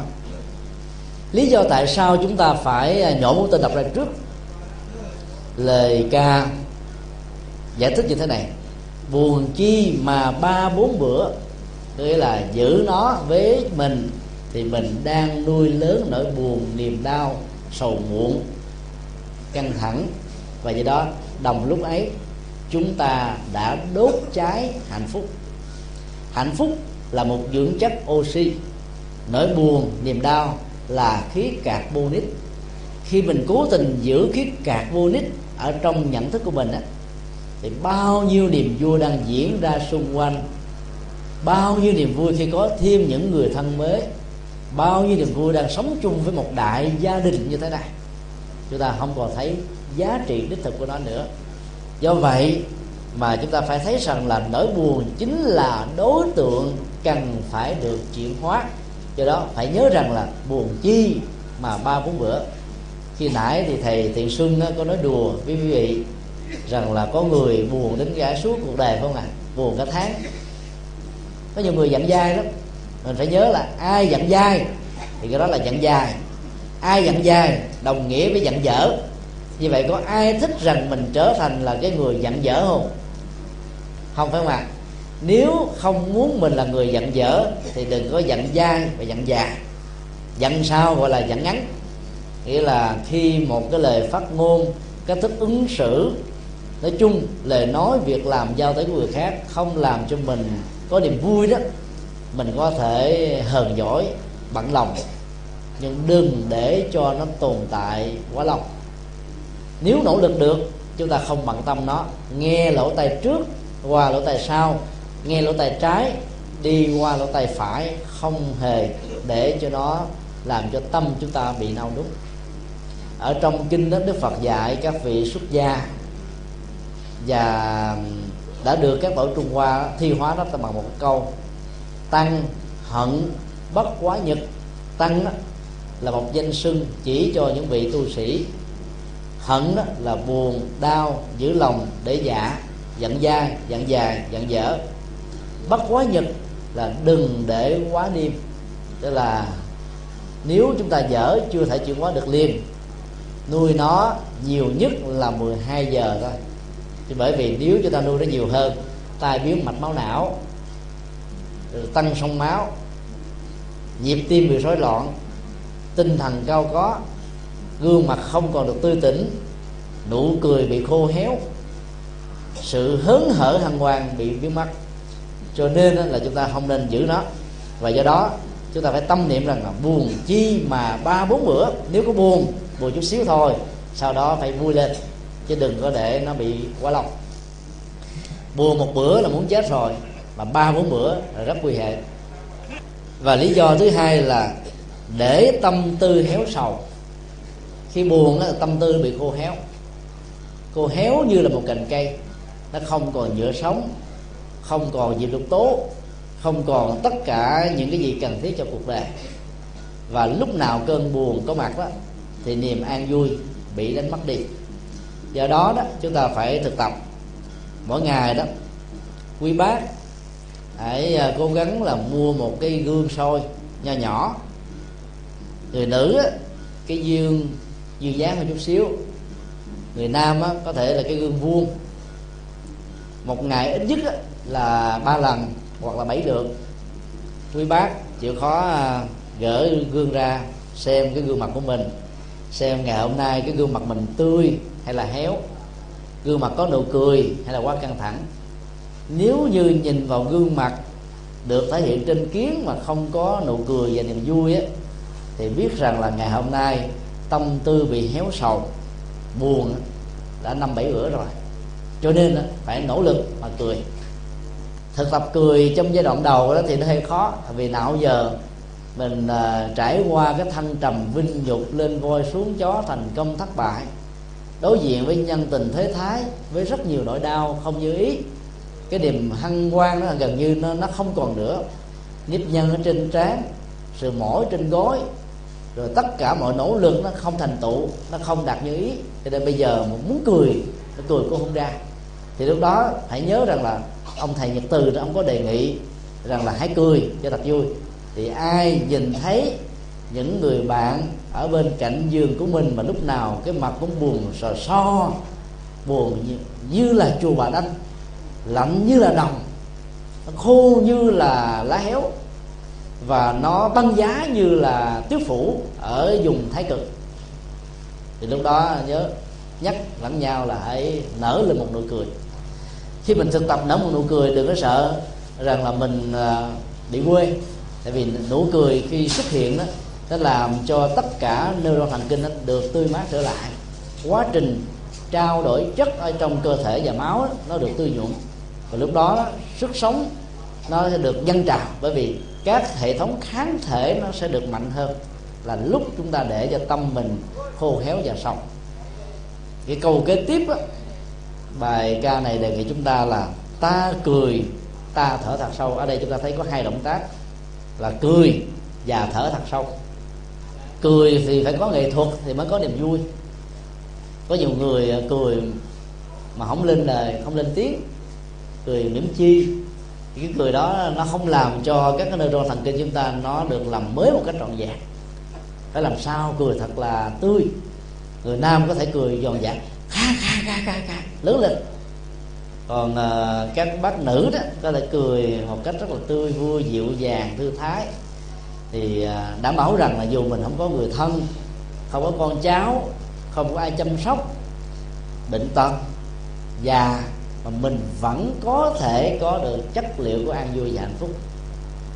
lý do tại sao chúng ta phải à, nhổ mũi tên đập ra trước? Lời ca giải thích như thế này. Buồn chi mà ba bốn bữa nghĩa là giữ nó với mình, thì mình đang nuôi lớn nỗi buồn, niềm đau, sầu muộn, căng thẳng. Và do đó, đồng lúc ấy, chúng ta đã đốt cháy hạnh phúc. Hạnh phúc là một dưỡng chất oxy, nỗi buồn, niềm đau là khí carbonic khi mình cố tình giữ khí carbonic ở trong nhận thức của mình á, thì bao nhiêu niềm vui đang diễn ra xung quanh. Bao nhiêu niềm vui khi có thêm những người thân mới. Bao nhiêu niềm vui đang sống chung với một đại gia đình như thế này. Chúng ta không còn thấy giá trị đích thực của nó nữa. Do vậy mà chúng ta phải thấy rằng là nỗi buồn chính là đối tượng cần phải được chuyển hóa do đó, phải nhớ rằng là buồn chi mà ba bốn bữa. Khi nãy thì thầy thiện xuân có nói đùa với quý vị rằng là có người buồn đến cả suốt cuộc đời không ạ? À? buồn cả tháng. Có nhiều người dặn dai lắm. Mình phải nhớ là ai dặn dai thì cái đó là dặn dài ai dặn dài đồng nghĩa với dặn dở. Như vậy có ai thích rằng mình trở thành là cái người dặn dở không? Không phải không ạ? Nếu không muốn mình là người giận dở, thì đừng có giận dai và giận dài giận sao gọi là giận ngắn? Nghĩa là khi một cái lời phát ngôn cách thức ứng xử, nói chung, lời nói, việc làm, giao tới của người khác không làm cho mình có niềm vui đó, mình có thể hờn giỏi bận lòng. Nhưng đừng để cho nó tồn tại quá lâu. Nếu nỗ lực được, chúng ta không bận tâm nó. Nghe lỗ tai trước, qua lỗ tai sau nghe lỗ tai trái, đi qua lỗ tai phải, không hề để cho nó làm cho tâm chúng ta bị đau đúc ở trong kinh đó, đức phật dạy các vị xuất gia và đã được các tổ trung hoa thi hóa đó bằng một câu, tăng hận bất quá nhật. Tăng đó là một danh xưng chỉ cho những vị tu sĩ. Hận đó là buồn, đau, giữ lòng để giả, giận dai, giận dài, giận dở bất quá nhật là đừng để quá đêm tức là nếu chúng ta dở, chưa thể chuyển hóa được liền. Nuôi nó nhiều nhất là 12 giờ thôi. Thì bởi vì nếu chúng ta nuôi nó nhiều hơn, tai biến mạch máu não tăng sông máu, nhịp tim bị rối loạn, tinh thần cao có, gương mặt không còn được tươi tỉnh, nụ cười bị khô héo, sự hớn hở hăng hoang bị biến mất cho nên là chúng ta không nên giữ nó. Và do đó, chúng ta phải tâm niệm rằng là buồn chi mà ba bốn bữa, nếu có buồn buồn chút xíu thôi, sau đó phải vui lên, chứ đừng có để nó bị quá lâu. Buồn một bữa là muốn chết rồi, mà ba bốn bữa là rất nguy hệ và lý do thứ hai là để tâm tư héo sầu. Khi buồn là tâm tư bị khô héo. Khô héo như là một cành cây, nó không còn nhựa sống không còn diệp lục tố không còn tất cả những cái gì cần thiết cho cuộc đời. Và lúc nào cơn buồn có mặt đó thì niềm an vui bị đánh mất đi. Do đó đó chúng ta phải thực tập. Mỗi ngày đó quý bác hãy à, cố gắng là mua một cái gương soi nho nhỏ. Người nữ á, cái dương dương dáng hơn chút xíu. Người nam á, có thể là cái gương vuông. Một ngày ít nhất á, là ba lần hoặc là bảy lượt. Quý bác chịu khó à, gỡ gương ra xem cái gương mặt của mình, xem ngày hôm nay cái gương mặt mình tươi hay là héo, gương mặt có nụ cười hay là quá căng thẳng. Nếu như nhìn vào gương mặt được thể hiện trên kiến mà không có nụ cười và niềm vui á, thì biết rằng là ngày hôm nay tâm tư bị héo sầu, buồn đã năm bảy bữa rồi. Cho nên phải nỗ lực mà cười thực tập cười trong giai đoạn đầu đó thì nó hơi khó vì nào giờ mình uh, trải qua cái thăng trầm vinh nhục lên voi xuống chó thành công thất bại đối diện với nhân tình thế thái với rất nhiều nỗi đau không như ý. Cái niềm hăng quan nó gần như nó nó không còn nữa. Nếp nhân ở trên trán sự mỏi trên gối rồi tất cả mọi nỗ lực nó không thành tựu nó không đạt như ý. Cho nên bây giờ muốn cười nó cười cũng không ra. Thì lúc đó hãy nhớ rằng là ông thầy nhật từ đó ông có đề nghị rằng là hãy cười cho thật vui. Thì ai nhìn thấy những người bạn ở bên cạnh giường của mình mà lúc nào cái mặt cũng buồn sò so buồn như, như là chùa bà đanh lạnh như là đồng khô như là lá héo và nó băng giá như là tuyết phủ ở vùng thái cực. Thì lúc đó nhớ nhắc lẫn nhau là hãy nở lên một nụ cười khi mình thực tập nở một nụ cười đừng có sợ rằng là mình à, bị quê. Tại vì nụ cười khi xuất hiện đó nó làm cho tất cả neuron thần kinh nó được tươi mát trở lại. Quá trình trao đổi chất ở trong cơ thể và máu đó, nó được tươi nhuận. Và lúc đó sức sống nó sẽ được dâng trào bởi vì các hệ thống kháng thể nó sẽ được mạnh hơn. Là lúc chúng ta để cho tâm mình khô héo và sống cái câu kế tiếp đó bài ca này đề nghị chúng ta là ta cười, ta thở thật sâu. Ở đây chúng ta thấy có hai động tác là cười và thở thật sâu. Cười thì phải có nghệ thuật thì mới có niềm vui. Có nhiều người à, cười mà không lên lời, không lên tiếng, cười mỉm chi. Thì cái cười đó nó không làm cho các cái neuron thần kinh chúng ta nó được làm mới một cách trọn vẹn. Phải làm sao cười thật là tươi. Người nam có thể cười giòn giã lớn lên. Còn à, các bác nữ đó có thể cười một cách rất là tươi vui dịu dàng thư thái. Thì à, đảm bảo rằng là dù mình không có người thân không có con cháu không có ai chăm sóc bệnh tật già mà mình vẫn có thể có được chất liệu của an vui và hạnh phúc.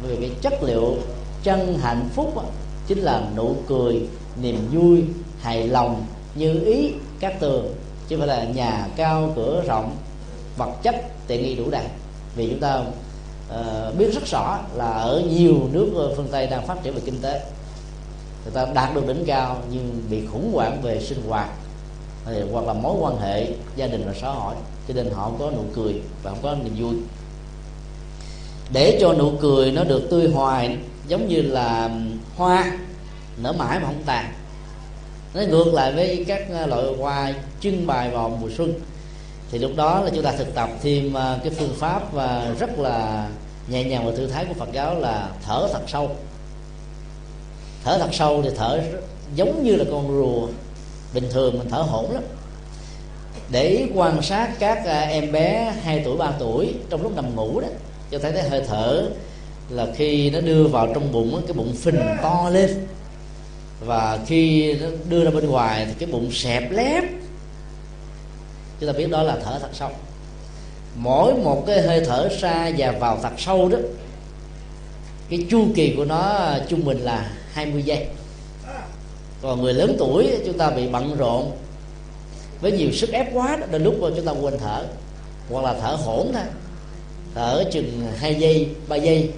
Bởi vì cái chất liệu chân hạnh phúc đó, chính là nụ cười niềm vui hài lòng như ý các tường chứ phải là nhà cao cửa rộng vật chất tiện nghi đủ đầy. Vì chúng ta uh, biết rất rõ là ở nhiều nước ờ, phương tây đang phát triển về kinh tế. Người ta đạt được đỉnh cao nhưng bị khủng hoảng về sinh hoạt hoặc là mối quan hệ gia đình và xã hội. Cho nên họ không có nụ cười và không có niềm vui. Để cho nụ cười nó được tươi hoài giống như là hoa nở mãi mà không tàn nó ngược lại với các ờ, loại hoa trưng bày vào mùa xuân, thì lúc đó là chúng ta thực tập thêm ờ, cái phương pháp và rất là nhẹ nhàng và thư thái của Phật giáo là thở thật sâu. Thở thật sâu thì thở giống như là con rùa bình thường, mình thở hổn lắm. Để quan sát các em bé 2 tuổi 3 tuổi trong lúc nằm ngủ đó, cho thấy cái hơi thở là khi nó đưa vào trong bụng cái bụng phình to lên và khi nó đưa ra bên ngoài thì cái bụng xẹp lép. Chúng ta biết đó là thở thật sâu. Mỗi một cái hơi thở ra và vào thật sâu đó cái chu kỳ của nó trung bình là 20 giây. Còn người lớn tuổi chúng ta bị bận rộn với nhiều sức ép quá đó, đến lúc chúng ta quên thở hoặc là thở hổn thôi. Thở chừng hai giây ba giây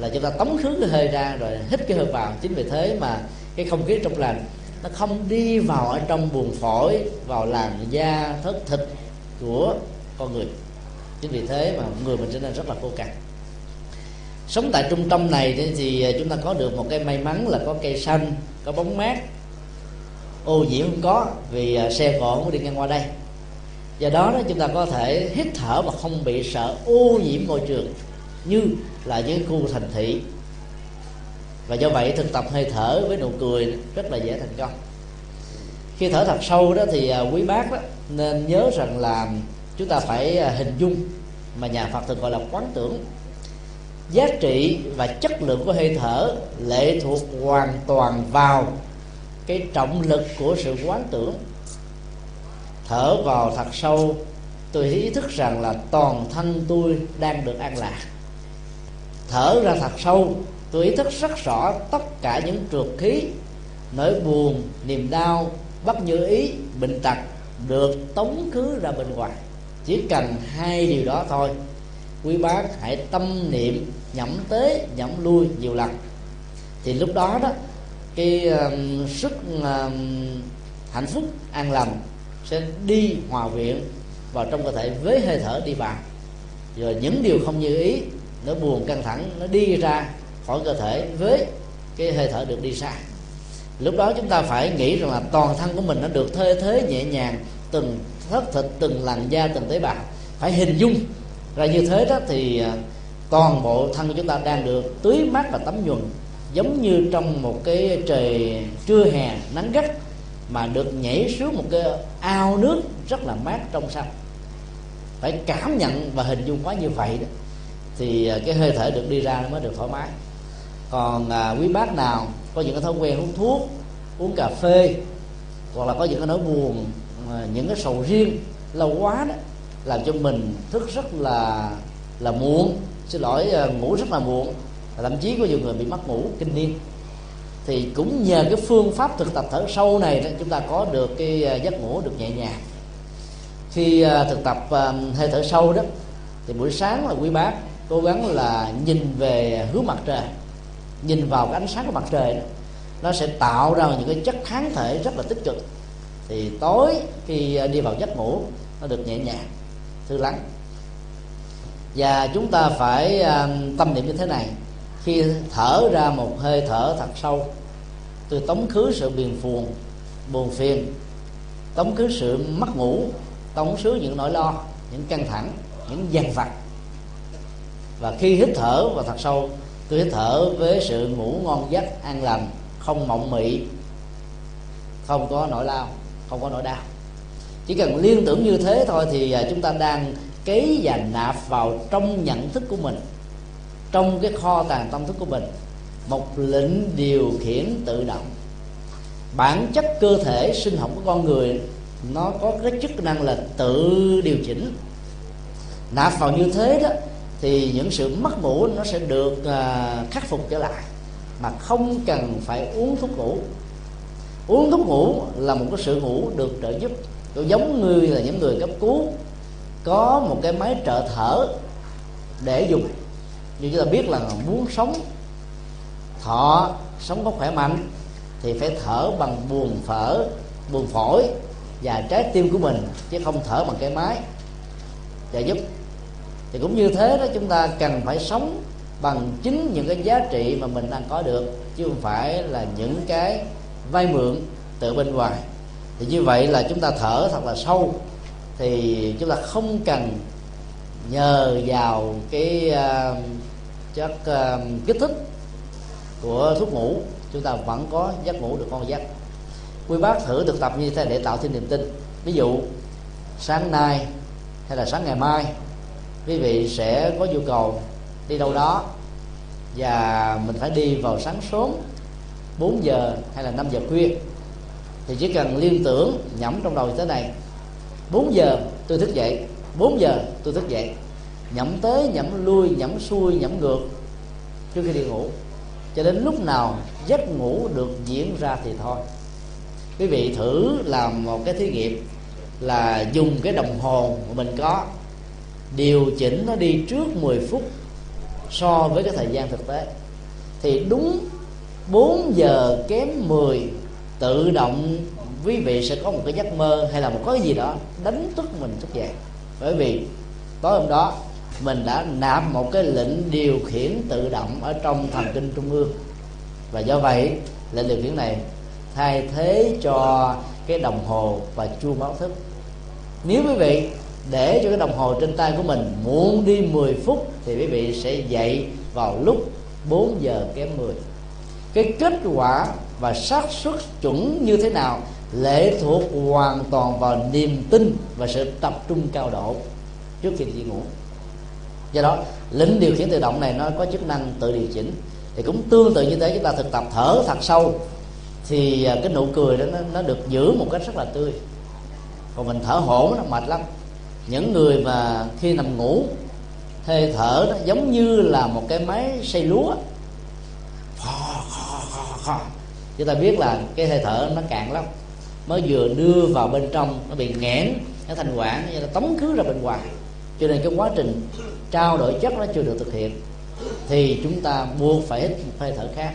là chúng ta tống khứ cái hơi ra rồi hít cái hơi vào. Chính vì thế mà cái không khí trong lành nó không đi vào ở trong buồng phổi, vào làn da, thất thịt của con người. Chính vì thế mà người mình trở nên rất là khô cằn. Sống tại trung tâm này thì chúng ta có được một cái may mắn là có cây xanh, có bóng mát. Ô nhiễm không có vì à, xe cộ không đi ngang qua đây. Do đó đó, chúng ta có thể hít thở mà không bị sợ ô nhiễm môi trường như là những khu thành thị. Và do vậy thực tập hơi thở với nụ cười rất là dễ thành công. Khi thở thật sâu đó thì à, quý bác đó nên nhớ rằng là chúng ta phải à, hình dung mà nhà Phật thường gọi là quán tưởng. Giá trị và chất lượng của hơi thở lệ thuộc hoàn toàn vào cái trọng lực của sự quán tưởng. Thở vào thật sâu, tôi ý thức rằng là toàn thân tôi đang được an lạc thở ra thật sâu. Tôi ý thức rất rõ tất cả những trượt khí nỗi buồn niềm đau bất như ý bệnh tật được tống khứ ra bên ngoài. Chỉ cần hai điều đó thôi quý bác hãy tâm niệm nhẩm tế nhẩm lui nhiều lần. Thì lúc đó đó cái uh, sức uh, hạnh phúc an lành sẽ đi hòa viện vào trong cơ thể với hơi thở đi vào. Rồi những điều không như ý nó buồn căng thẳng, nó đi ra khỏi cơ thể với cái hơi thở được đi xa. Lúc đó chúng ta phải nghĩ rằng là toàn thân của mình nó được thơi thế nhẹ nhàng, từng thất thịt, từng làn da, từng tế bào. Phải hình dung ra như thế đó thì à, toàn bộ thân của chúng ta đang được tưới mát và tắm nhuần, giống như trong một cái trời trưa hè nắng gắt mà được nhảy xuống một cái ao nước rất là mát trong xanh. Phải cảm nhận và hình dung quá như vậy đó thì à, cái hơi thở được đi ra nó mới được thoải mái. Còn à, quý bác nào có những cái thói quen uống thuốc uống cà phê hoặc là có những cái nỗi buồn à, những cái sầu riêng lâu quá đó làm cho mình thức rất là là muộn. Xin lỗi à, ngủ rất là muộn thậm chí có nhiều người bị mất ngủ kinh niên. Thì cũng nhờ cái phương pháp thực tập thở sâu này đó, chúng ta có được cái giấc ngủ được nhẹ nhàng. Khi thực tập hơi thở sâu đó thì buổi sáng là quý bác cố gắng là nhìn về hướng mặt trời, nhìn vào cái ánh sáng của mặt trời đó. Nó sẽ tạo ra những cái chất kháng thể rất là tích cực. Thì tối khi đi vào giấc ngủ, nó được nhẹ nhàng, thư lắng. Và chúng ta phải à, tâm niệm như thế này. Khi thở ra một hơi thở thật sâu, tôi tống khứ sự biền phuồn buồn phiền. Tống khứ sự mất ngủ, tống khứ những nỗi lo, những căng thẳng, những dằn vặt và khi hít thở và thật sâu tôi hít thở với sự ngủ ngon giấc, an lành, không mộng mị, không có nỗi lao, không có nỗi đau. Chỉ cần liên tưởng như thế thôi thì à, chúng ta đang kế và nạp vào trong nhận thức của mình, trong cái kho tàng tâm thức của mình, một lệnh điều khiển tự động. Bản chất cơ thể sinh học của con người, nó có cái chức năng là tự điều chỉnh. Nạp vào như thế đó thì những sự mất ngủ nó sẽ được à, khắc phục trở lại. Mà không cần phải uống thuốc ngủ. Uống thuốc ngủ là một cái sự ngủ được trợ giúp. Tôi giống như là những người cấp cứu có một cái máy trợ thở để dùng. Như chúng ta biết là muốn sống, thọ, sống có khỏe mạnh thì phải thở bằng buồng phở, buồng phổi và trái tim của mình, chứ không thở bằng cái máy trợ giúp thì cũng như thế đó chúng ta cần phải sống bằng chính những cái giá trị mà mình đang có được chứ không phải là những cái vay mượn từ bên ngoài. Thì như vậy là chúng ta thở thật là sâu. Thì chúng ta không cần nhờ vào cái uh, chất uh, kích thích của thuốc ngủ. Chúng ta vẫn có giấc ngủ được con giấc. Quý bác thử thực tập như thế để tạo thêm niềm tin. Ví dụ sáng nay hay là sáng ngày mai quý vị sẽ có nhu cầu đi đâu đó và mình phải đi vào sáng sớm 4 giờ hay là 5 giờ khuya. Thì chỉ cần liên tưởng, nhẩm trong đầu thế này. 4 giờ tôi thức dậy 4 giờ tôi thức dậy. Nhẩm tới, nhẩm lui, nhẩm xuôi, nhẩm ngược trước khi đi ngủ. Cho đến lúc nào giấc ngủ được diễn ra thì thôi. Quý vị thử làm một cái thí nghiệm là dùng cái đồng hồ mà mình có điều chỉnh nó đi trước 10 phút so với cái thời gian thực tế. Thì đúng 4 giờ kém 10 tự động quý vị sẽ có một cái giấc mơ hay là một cái gì đó đánh thức mình thức dậy. Bởi vì tối hôm đó, mình đã nạp một cái lệnh điều khiển tự động ở trong thần kinh trung ương. Và do vậy, lệnh điều khiển này thay thế cho cái đồng hồ và chuông báo thức. Nếu quý vị để cho cái đồng hồ trên tay của mình muộn đi 10 phút thì quý vị sẽ dậy vào lúc 4 giờ kém 10 cái kết quả và xác suất chuẩn như thế nào lệ thuộc hoàn toàn vào niềm tin và sự tập trung cao độ trước khi đi ngủ. Do đó lĩnh điều khiển tự động này nó có chức năng tự điều chỉnh. Thì cũng tương tự như thế chúng ta thực tập thở thật sâu thì à, cái nụ cười đó nó, nó được giữ một cách rất là tươi. Còn mình thở hổn nó mệt lắm những người mà khi nằm ngủ hơi thở nó giống như là một cái máy xay lúa. Chúng ta biết là cái hơi thở nó cạn lắm. Mới vừa đưa vào bên trong, nó bị nghẽn, nó thành quản như là tống khứ ra bên ngoài. Cho nên cái quá trình trao đổi chất nó chưa được thực hiện. Thì chúng ta buộc phải hít một hơi thở khác.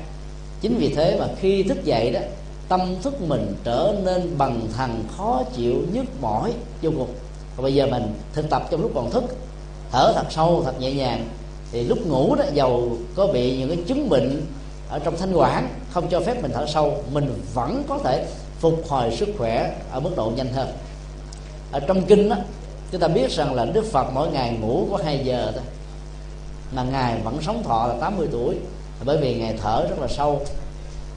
Chính vì thế mà khi thức dậy đó, tâm thức mình trở nên bằng thằng khó chịu nhức mỏi vô cùng còn bây giờ mình thực tập trong lúc còn thức thở thật sâu thật nhẹ nhàng thì lúc ngủ đó giàu có bị những cái chứng bệnh ở trong thanh quản không cho phép mình thở sâu mình vẫn có thể phục hồi sức khỏe ở mức độ nhanh hơn. Ở trong kinh đó chúng ta biết rằng là Đức Phật mỗi ngày ngủ có 2 giờ thôi mà ngài vẫn sống thọ là 80 tuổi. Bởi vì ngài thở rất là sâu.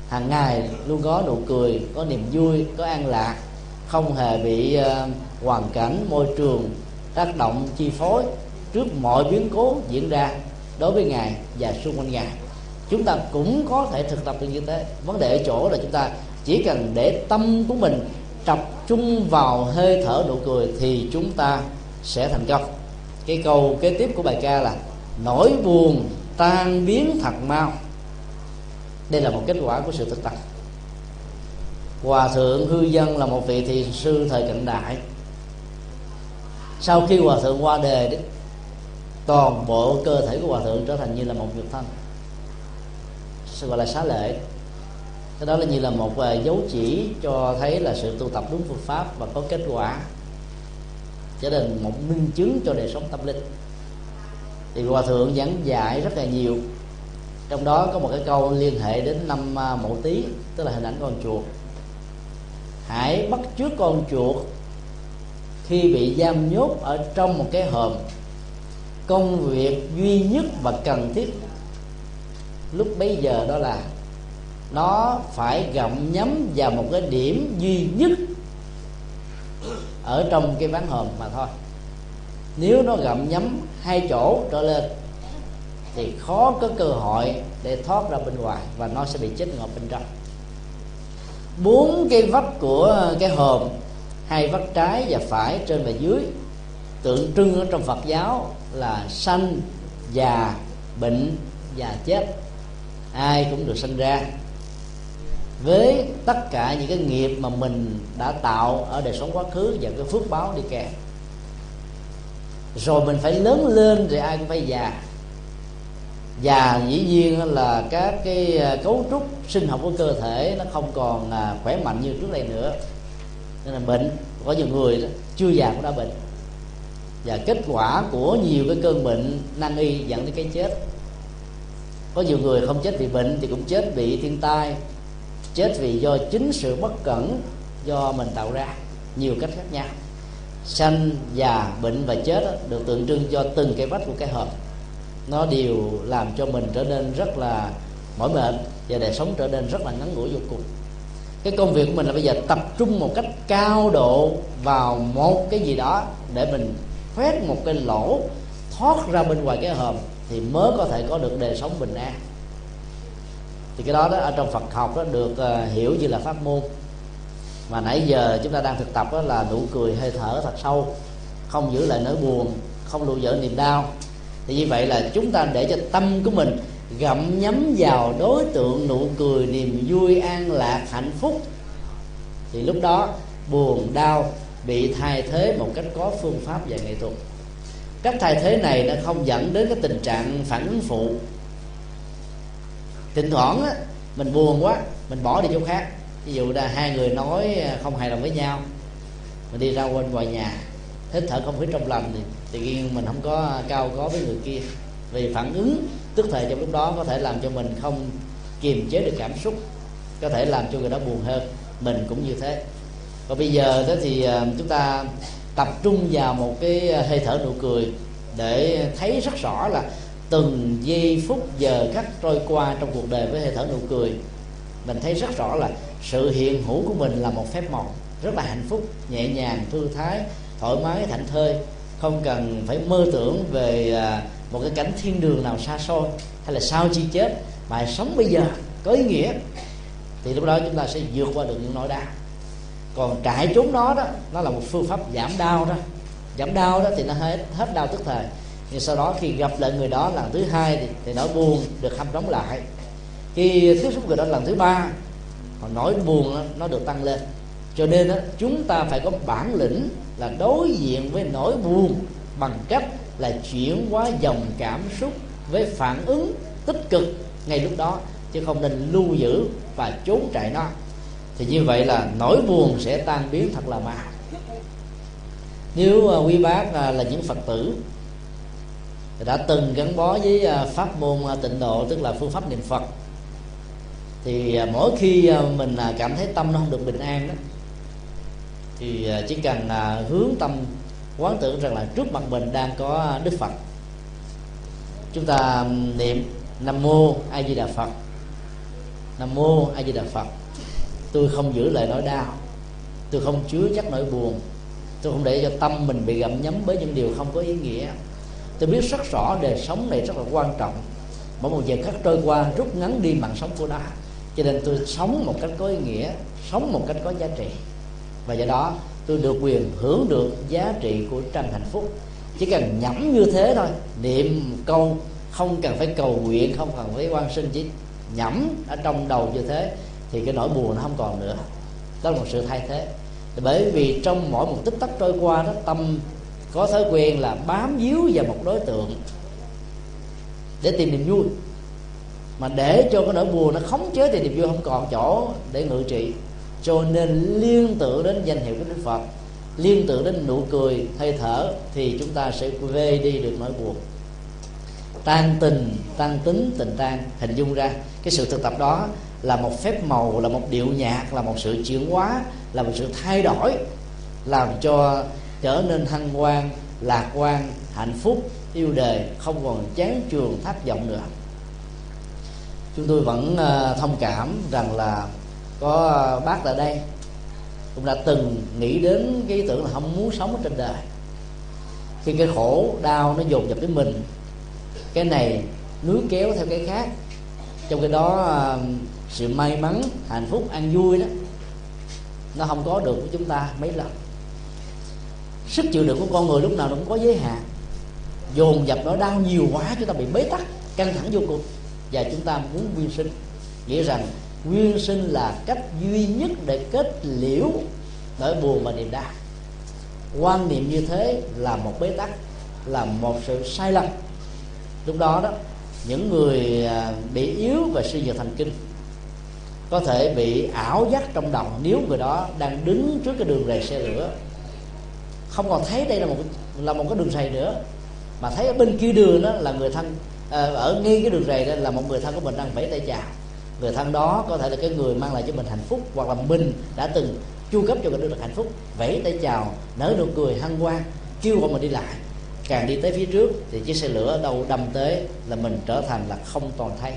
Hàng ngày luôn có nụ cười có niềm vui có an lạc không hề bị uh, hoàn cảnh, môi trường, tác động, chi phối trước mọi biến cố diễn ra đối với ngài và xung quanh ngài. Chúng ta cũng có thể thực tập được như thế. Vấn đề ở chỗ là chúng ta chỉ cần để tâm của mình tập trung vào hơi thở nụ cười thì chúng ta sẽ thành công. Cái câu kế tiếp của bài ca là, nỗi buồn tan biến thật mau. Đây là một kết quả của sự thực tập. Hòa thượng hư dân là một vị thiền sư thời cận đại sau khi hòa thượng qua đề đó, toàn bộ cơ thể của hòa thượng trở thành như là một nhục thân. Gọi là xá lệ. Cái đó là như là một à, dấu chỉ cho thấy là sự tu tập đúng phương pháp và có kết quả. Trở thành một minh chứng cho đời sống tâm linh. Thì hòa thượng giảng dạy rất là nhiều. Trong đó có một cái câu liên hệ đến năm à, mẫu mậu tý tức là hình ảnh con chuột. Hãy bắt trước con chuột khi bị giam nhốt ở trong một cái hòm, công việc duy nhất và cần thiết lúc bấy giờ đó là nó phải gặm nhấm vào một cái điểm duy nhất ở trong cái ván hòm mà thôi. Nếu nó gặm nhấm hai chỗ trở lên thì khó có cơ hội để thoát ra bên ngoài và nó sẽ bị chết ngọt bên trong. Bốn cái vách của cái hòm hai vách trái và phải trên và dưới. Tượng trưng ở trong Phật giáo là sanh, già, bệnh và chết. Ai cũng được sanh ra. Với tất cả những cái nghiệp mà mình đã tạo ở đời sống quá khứ và cái phước báo đi kèm. Rồi mình phải lớn lên rồi ai cũng phải già. Và dĩ nhiên là các cái cấu trúc sinh học của cơ thể nó không còn à, khỏe mạnh như trước đây nữa nên là bệnh có nhiều người đó, chưa già cũng đã bệnh. Và kết quả của nhiều cái cơn bệnh nan y dẫn đến cái chết. Có nhiều người không chết vì bệnh thì cũng chết vì thiên tai chết vì do chính sự bất cẩn do mình tạo ra. Nhiều cách khác nhau. Sanh già bệnh và chết đó, được tượng trưng cho từng cái vách của cái hộp. Nó đều làm cho mình trở nên rất là mỏi mệt và đời sống trở nên rất là ngắn ngủi vô cùng cái công việc của mình là bây giờ tập trung một cách cao độ vào một cái gì đó để mình khoét một cái lỗ thoát ra bên ngoài cái hòm thì mới có thể có được đời sống bình an. Thì cái đó đó ở trong Phật học đó được uh, hiểu như là pháp môn. Mà nãy giờ chúng ta đang thực tập đó là nụ cười hơi thở thật sâu không giữ lại nỗi buồn không lưu dở niềm đau. Thì như vậy là chúng ta để cho tâm của mình gặm nhấm vào đối tượng nụ cười niềm vui an lạc hạnh phúc. Thì lúc đó buồn đau bị thay thế một cách có phương pháp và nghệ thuật. Cách thay thế này nó không dẫn đến cái tình trạng phản ứng phụ. Thỉnh thoảng á, mình buồn quá mình bỏ đi chỗ khác. Ví dụ là hai người nói không hài lòng với nhau mình đi ra quên ngoài nhà hít thở không khí trong lành thì tự nhiên mình không có cao có với người kia. Vì phản ứng tức thời trong lúc đó có thể làm cho mình không kiềm chế được cảm xúc, có thể làm cho người đó buồn hơn, mình cũng như thế. Và bây giờ đó thì à, chúng ta tập trung vào một cái à, hơi thở nụ cười để thấy rất rõ là từng giây phút giờ khắc trôi qua trong cuộc đời với hơi thở nụ cười. Mình thấy rất rõ là sự hiện hữu của mình là một phép màu, rất là hạnh phúc, nhẹ nhàng, thư thái, thoải mái, thảnh thơi. Không cần phải mơ tưởng về à, một cái cảnh thiên đường nào xa xôi hay là sau chi chết mà sống bây giờ có ý nghĩa thì lúc đó chúng ta sẽ vượt qua được những nỗi đau. Còn trải trốn nó đó nó là một phương pháp giảm đau đó. Giảm đau đó thì nó hết hết đau tức thời. Nhưng sau đó khi gặp lại người đó lần thứ hai thì, thì nỗi buồn được hâm đóng lại. Khi tiếp xúc người đó lần thứ ba nỗi buồn đó, nó được tăng lên. Cho nên đó, chúng ta phải có bản lĩnh là đối diện với nỗi buồn bằng cách là chuyển hóa dòng cảm xúc với phản ứng tích cực ngay lúc đó chứ không nên lưu giữ và trốn chạy nó. Thì như vậy là nỗi buồn sẽ tan biến thật là mau nếu uh, quý bác uh, là những phật tử đã từng gắn bó với uh, pháp môn tịnh độ tức là phương pháp niệm phật thì mỗi khi mình cảm thấy tâm nó không được bình an đó thì chỉ cần hướng tâm quán tưởng rằng là trước mặt mình đang có đức phật. Chúng ta niệm nam mô a di đà phật. Nam mô a di đà phật. Tôi không giữ lại nỗi đau. Tôi không chứa chắc nỗi buồn. Tôi không để cho tâm mình bị gặm nhấm bởi những điều không có ý nghĩa. Tôi biết rất rõ đời sống này rất là quan trọng. Mỗi một giờ khắc trôi qua rút ngắn đi mạng sống của nó. Cho nên tôi sống một cách có ý nghĩa, sống một cách có giá trị. Và do đó tôi được quyền hưởng được giá trị của trăm hạnh phúc. Chỉ cần nhẩm như thế thôi, niệm câu không cần phải cầu nguyện, không cần phải quan sinh, chỉ nhẩm ở trong đầu như thế thì cái nỗi buồn nó không còn nữa. Đó là một sự thay thế. Bởi vì trong mỗi một tích tắc trôi qua đó, tâm có thói quen là bám víu vào một đối tượng để tìm niềm vui. Mà để cho cái nỗi buồn nó khống chế thì niềm vui không còn chỗ để ngự trị cho nên liên tưởng đến danh hiệu của đức phật, liên tưởng đến nụ cười, hơi thở, thì chúng ta sẽ vê đi được nỗi buồn. Tan tình, tan tính, tình tan, hình dung ra. Cái sự thực tập đó là một phép màu, là một điệu nhạc, là một sự chuyển hóa, là một sự thay đổi, làm cho trở nên thăng quan lạc quan, hạnh phúc, yêu đời không còn chán trường thất vọng nữa. Chúng tôi vẫn ờ, thông cảm rằng là có à, bác tại đây. Cũng đã từng nghĩ đến cái ý tưởng là không muốn sống ở trên đời. Khi cái khổ, đau nó dồn dập đến mình, cái này núi kéo theo cái khác. Trong cái đó à, sự may mắn, hạnh phúc, an vui đó, nó không có được của chúng ta mấy lần. Sức chịu đựng của con người lúc nào nó cũng có giới hạn. Dồn dập nỗi đau nhiều quá, chúng ta bị bế tắc, căng thẳng vô cùng. Và chúng ta muốn nguyên sinh. Nghĩa rằng nguyên sinh là cách duy nhất để kết liễu nỗi buồn và niềm đau. Quan niệm như thế là một bế tắc, là một sự sai lầm. Lúc đó đó, những người à, bị yếu và suy nhược thần kinh có thể bị ảo giác trong đầu nếu người đó đang đứng trước cái đường rầy xe lửa. Không còn thấy đây là một là một cái đường rầy nữa, mà thấy ở bên kia đường đó là người thân à, ở ngay cái đường rầy đó là một người thân của mình đang vẫy tay chào người thân đó có thể là cái người mang lại cho mình hạnh phúc hoặc là mình đã từng chu cấp cho mình được hạnh phúc. Vẫy tay chào, nở nụ cười, hân hoan, kêu gọi mình đi lại. Càng đi tới phía trước thì chiếc xe lửa đâu đâm tới là mình trở thành là không toàn thay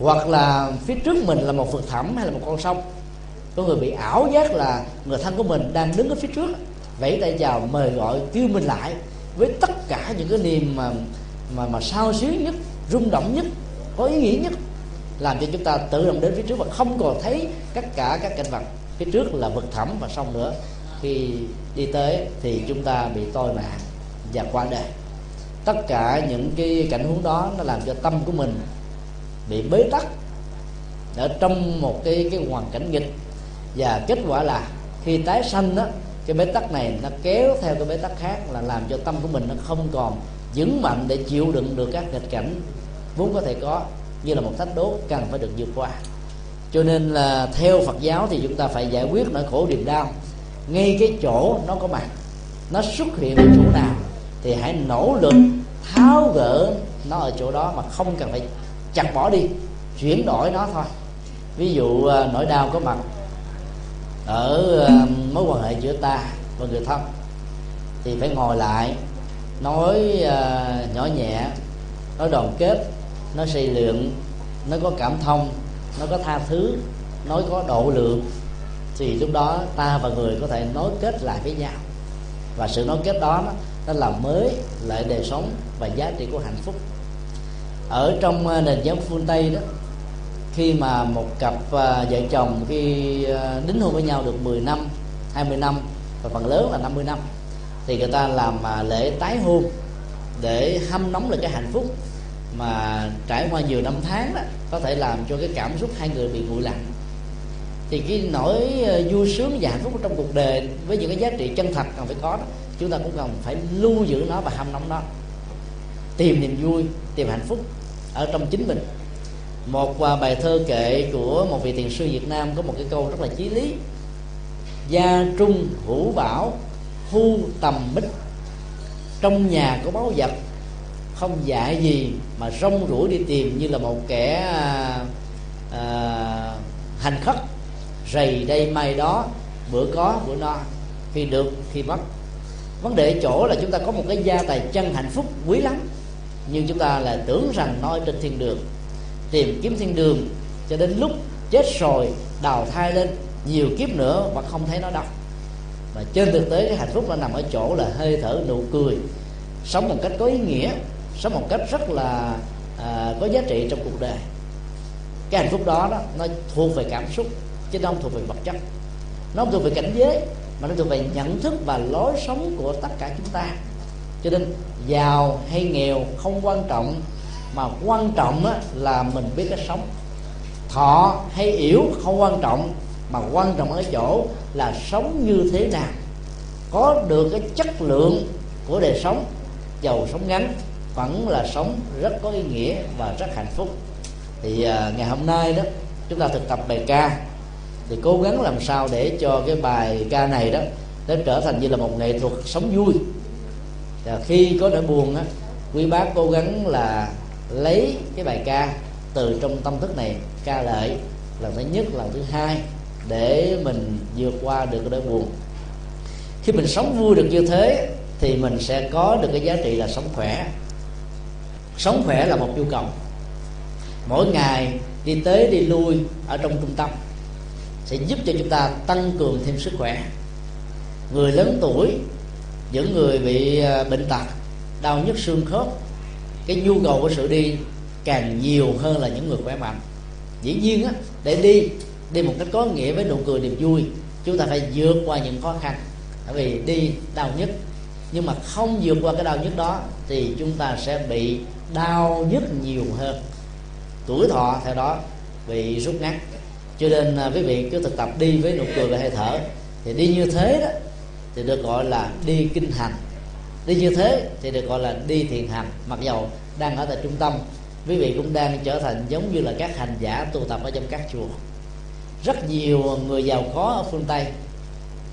hoặc là phía trước mình là một vực thẳm hay là một con sông. Có người bị ảo giác là người thân của mình đang đứng ở phía trước. Vẫy tay chào, mời gọi, kêu mình lại. Với tất cả những cái niềm mà mà mà sao xuyến nhất, rung động nhất, có ý nghĩa nhất làm cho chúng ta tự động đến phía trước và không còn thấy tất cả các cảnh vật. Phía trước là vực thẳm và sông nữa, khi đi tới thì chúng ta bị tôi mạng và qua đời tất cả những cái cảnh huống đó nó làm cho tâm của mình bị bế tắc ở trong một cái cái hoàn cảnh nghịch. Và kết quả là khi tái sanh đó cái bế tắc này nó kéo theo cái bế tắc khác là làm cho tâm của mình nó không còn vững mạnh để chịu đựng được các nghịch cảnh vốn có thể có như là một thách đố cần phải được vượt qua. Cho nên là theo Phật giáo thì chúng ta phải giải quyết nỗi khổ niềm đau. Ngay cái chỗ nó có mặt, nó xuất hiện ở chỗ nào thì hãy nỗ lực tháo gỡ nó ở chỗ đó mà không cần phải chặt bỏ đi, chuyển đổi nó thôi. Ví dụ à, nỗi đau có mặt ở à, mối quan hệ giữa ta và người thân thì phải ngồi lại, nói à, nhỏ nhẹ, nói đoàn kết nó xây lượng nó có cảm thông, nó có tha thứ, nó có độ lượng. Thì lúc đó ta và người có thể nối kết lại với nhau. Và sự nối kết đó nó làm mới lại đời sống và giá trị của hạnh phúc. Ở trong ờ, nền giáo phương tây đó, khi mà một cặp ờ, vợ chồng khi ờ, đính hôn với nhau được 10 năm 20 năm, và phần lớn là 50 năm, thì người ta làm lễ tái hôn để hâm nóng lại cái hạnh phúc mà trải qua nhiều năm tháng đó, có thể làm cho cái cảm xúc hai người bị nguội lạnh. Thì cái nỗi ờ, vui sướng và hạnh phúc trong cuộc đời với những cái giá trị chân thật cần phải có đó, chúng ta cũng cần phải lưu giữ nó và hâm nóng nó. Tìm niềm vui, tìm hạnh phúc ở trong chính mình. Một à, bài thơ kệ của một vị thiền sư Việt Nam có một cái câu rất là chí lý. Gia trung hữu bảo thu tầm bích trong nhà có báu vật không dạy gì mà rong ruổi đi tìm như là một kẻ à, à, hành khất rầy đây mai đó bữa có bữa no khi được khi mất. Vấn đề chỗ là chúng ta có một cái gia tài chân hạnh phúc quý lắm. Nhưng chúng ta là tưởng rằng nó trên thiên đường tìm kiếm thiên đường cho đến lúc chết rồi đào thai lên nhiều kiếp nữa mà không thấy nó đâu. Và trên thực tế cái hạnh phúc nó nằm ở chỗ là hơi thở nụ cười sống một cách có ý nghĩa sống một cách rất là à, có giá trị trong cuộc đời. Cái hạnh phúc đó, đó nó thuộc về cảm xúc chứ nó không thuộc về vật chất. Nó không thuộc về cảnh giới mà nó thuộc về nhận thức và lối sống của tất cả chúng ta. Cho nên giàu hay nghèo không quan trọng mà quan trọng á, là mình biết cách sống. Thọ hay yếu không quan trọng mà quan trọng ở chỗ là sống như thế nào. Có được cái chất lượng của đời sống giàu sống ngắn vẫn là sống rất có ý nghĩa và rất hạnh phúc. Thì à, ngày hôm nay đó chúng ta thực tập bài ca. Thì cố gắng làm sao để cho cái bài ca này đó nó trở thành như là một nghệ thuật sống vui. Và khi có nỗi buồn á quý bác cố gắng là lấy cái bài ca từ trong tâm thức này ca lợi lần thứ nhất lần thứ hai để mình vượt qua được cái nỗi buồn. Khi mình sống vui được như thế thì mình sẽ có được cái giá trị là sống khỏe sống khỏe là một nhu cầu. Mỗi ngày đi tới đi lui ở trong trung tâm sẽ giúp cho chúng ta tăng cường thêm sức khỏe. Người lớn tuổi, những người bị ờ, bệnh tật, đau nhức xương khớp, cái nhu cầu của sự đi càng nhiều hơn là những người khỏe mạnh. Dĩ nhiên á, để đi đi một cách có nghĩa với nụ cười niềm vui, chúng ta phải vượt qua những khó khăn. Bởi vì đi đau nhức, nhưng mà không vượt qua cái đau nhức đó thì chúng ta sẽ bị đau nhức nhiều hơn tuổi thọ theo đó bị rút ngắn. Cho nên à, quý vị cứ thực tập đi với nụ cười và hơi thở. Thì đi như thế đó thì được gọi là đi kinh hành. Đi như thế thì được gọi là đi thiền hành. Mặc dầu đang ở tại trung tâm quý vị cũng đang trở thành giống như là các hành giả tu tập ở trong các chùa. Rất nhiều người giàu có ở phương tây.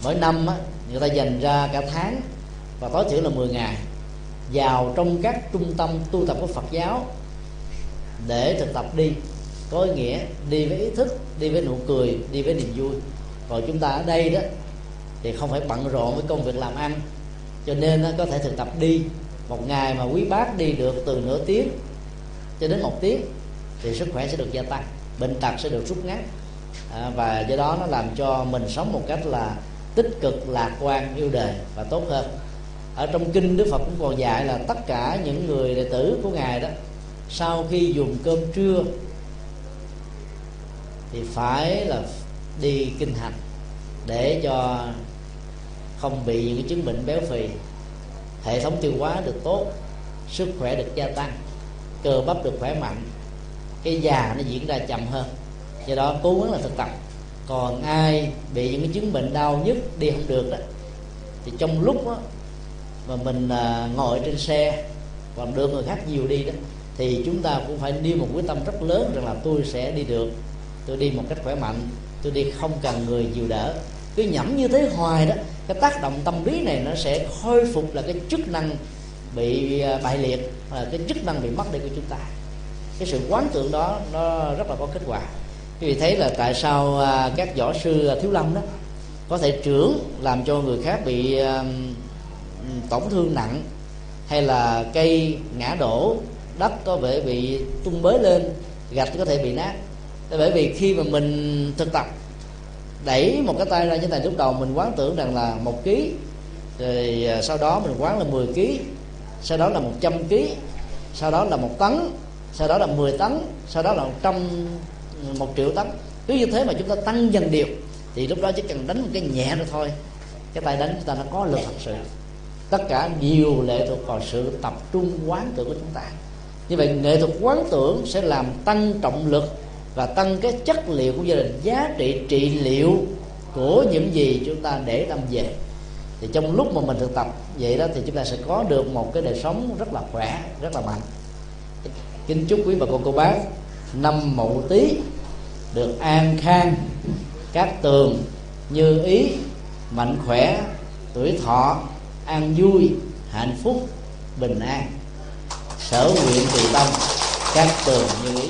Mỗi năm á, người ta dành ra cả tháng và tối thiểu là 10 ngày vào trong các trung tâm tu tập của Phật giáo để thực tập đi. Có ý nghĩa đi với ý thức đi với nụ cười đi với niềm vui. Còn chúng ta ở đây đó thì không phải bận rộn với công việc làm ăn. Cho nên nó có thể thực tập đi. Một ngày mà quý bác đi được từ nửa tiếng cho đến một tiếng thì sức khỏe sẽ được gia tăng bệnh tật sẽ được rút ngắn. À, và do đó nó làm cho mình sống một cách là tích cực lạc quan yêu đời và tốt hơn ở trong kinh đức phật cũng còn dạy là tất cả những người đệ tử của ngài đó sau khi dùng cơm trưa thì phải là đi kinh hành để cho không bị những cái chứng bệnh béo phì. Hệ thống tiêu hóa được tốt sức khỏe được gia tăng cơ bắp được khỏe mạnh cái già nó diễn ra chậm hơn. Do đó cố gắng là thực tập. Còn ai bị những cái chứng bệnh đau nhất đi không được đó thì trong lúc đó, mà mình à, ngồi trên xe và đưa người khác nhiều đi đó thì chúng ta cũng phải đi một quyết tâm rất lớn rằng là tôi sẽ đi được. Tôi đi một cách khỏe mạnh tôi đi không cần người nhiều đỡ. Cứ nhẩm như thế hoài đó cái tác động tâm lý này nó sẽ khôi phục là cái chức năng bị à, bại liệt là cái chức năng bị mất đi của chúng ta. Cái sự quán tưởng đó nó rất là có kết quả. Quý vị thấy là tại sao à, các võ sư à, thiếu lâm đó có thể trưởng làm cho người khác bị tổn thương nặng hay là cây ngã đổ, đất có vẻ bị tung bới lên, gạch có thể bị nát. Bởi vì khi mà mình thực tập, đẩy một cái tay ra như thế này, lúc đầu mình quán tưởng rằng là một ký, rồi à, sau đó mình quán là 10 ký, sau đó là 100 ký, sau đó là một tấn, sau đó là 10 tấn, sau đó là một trăm, một triệu tấn. Cứ như thế mà chúng ta tăng dần đều thì lúc đó chỉ cần đánh một cái nhẹ rồi thôi, cái tay đánh chúng ta nó có lực thật sự tất cả nhiều lệ thuộc vào sự tập trung quán tưởng của chúng ta. Như vậy, nghệ thuật quán tưởng sẽ làm tăng trọng lực và tăng cái chất liệu của gia đình, giá trị trị liệu của những gì chúng ta để tâm về. Thì trong lúc mà mình thực tập vậy đó, thì chúng ta sẽ có được một cái đời sống rất là khỏe, rất là mạnh. Kính chúc quý bà con, cô bác năm mậu tý được an khang các tường như ý, mạnh khỏe, tuổi thọ an vui hạnh phúc bình an. Sở nguyện tùy tâm các tường như ý.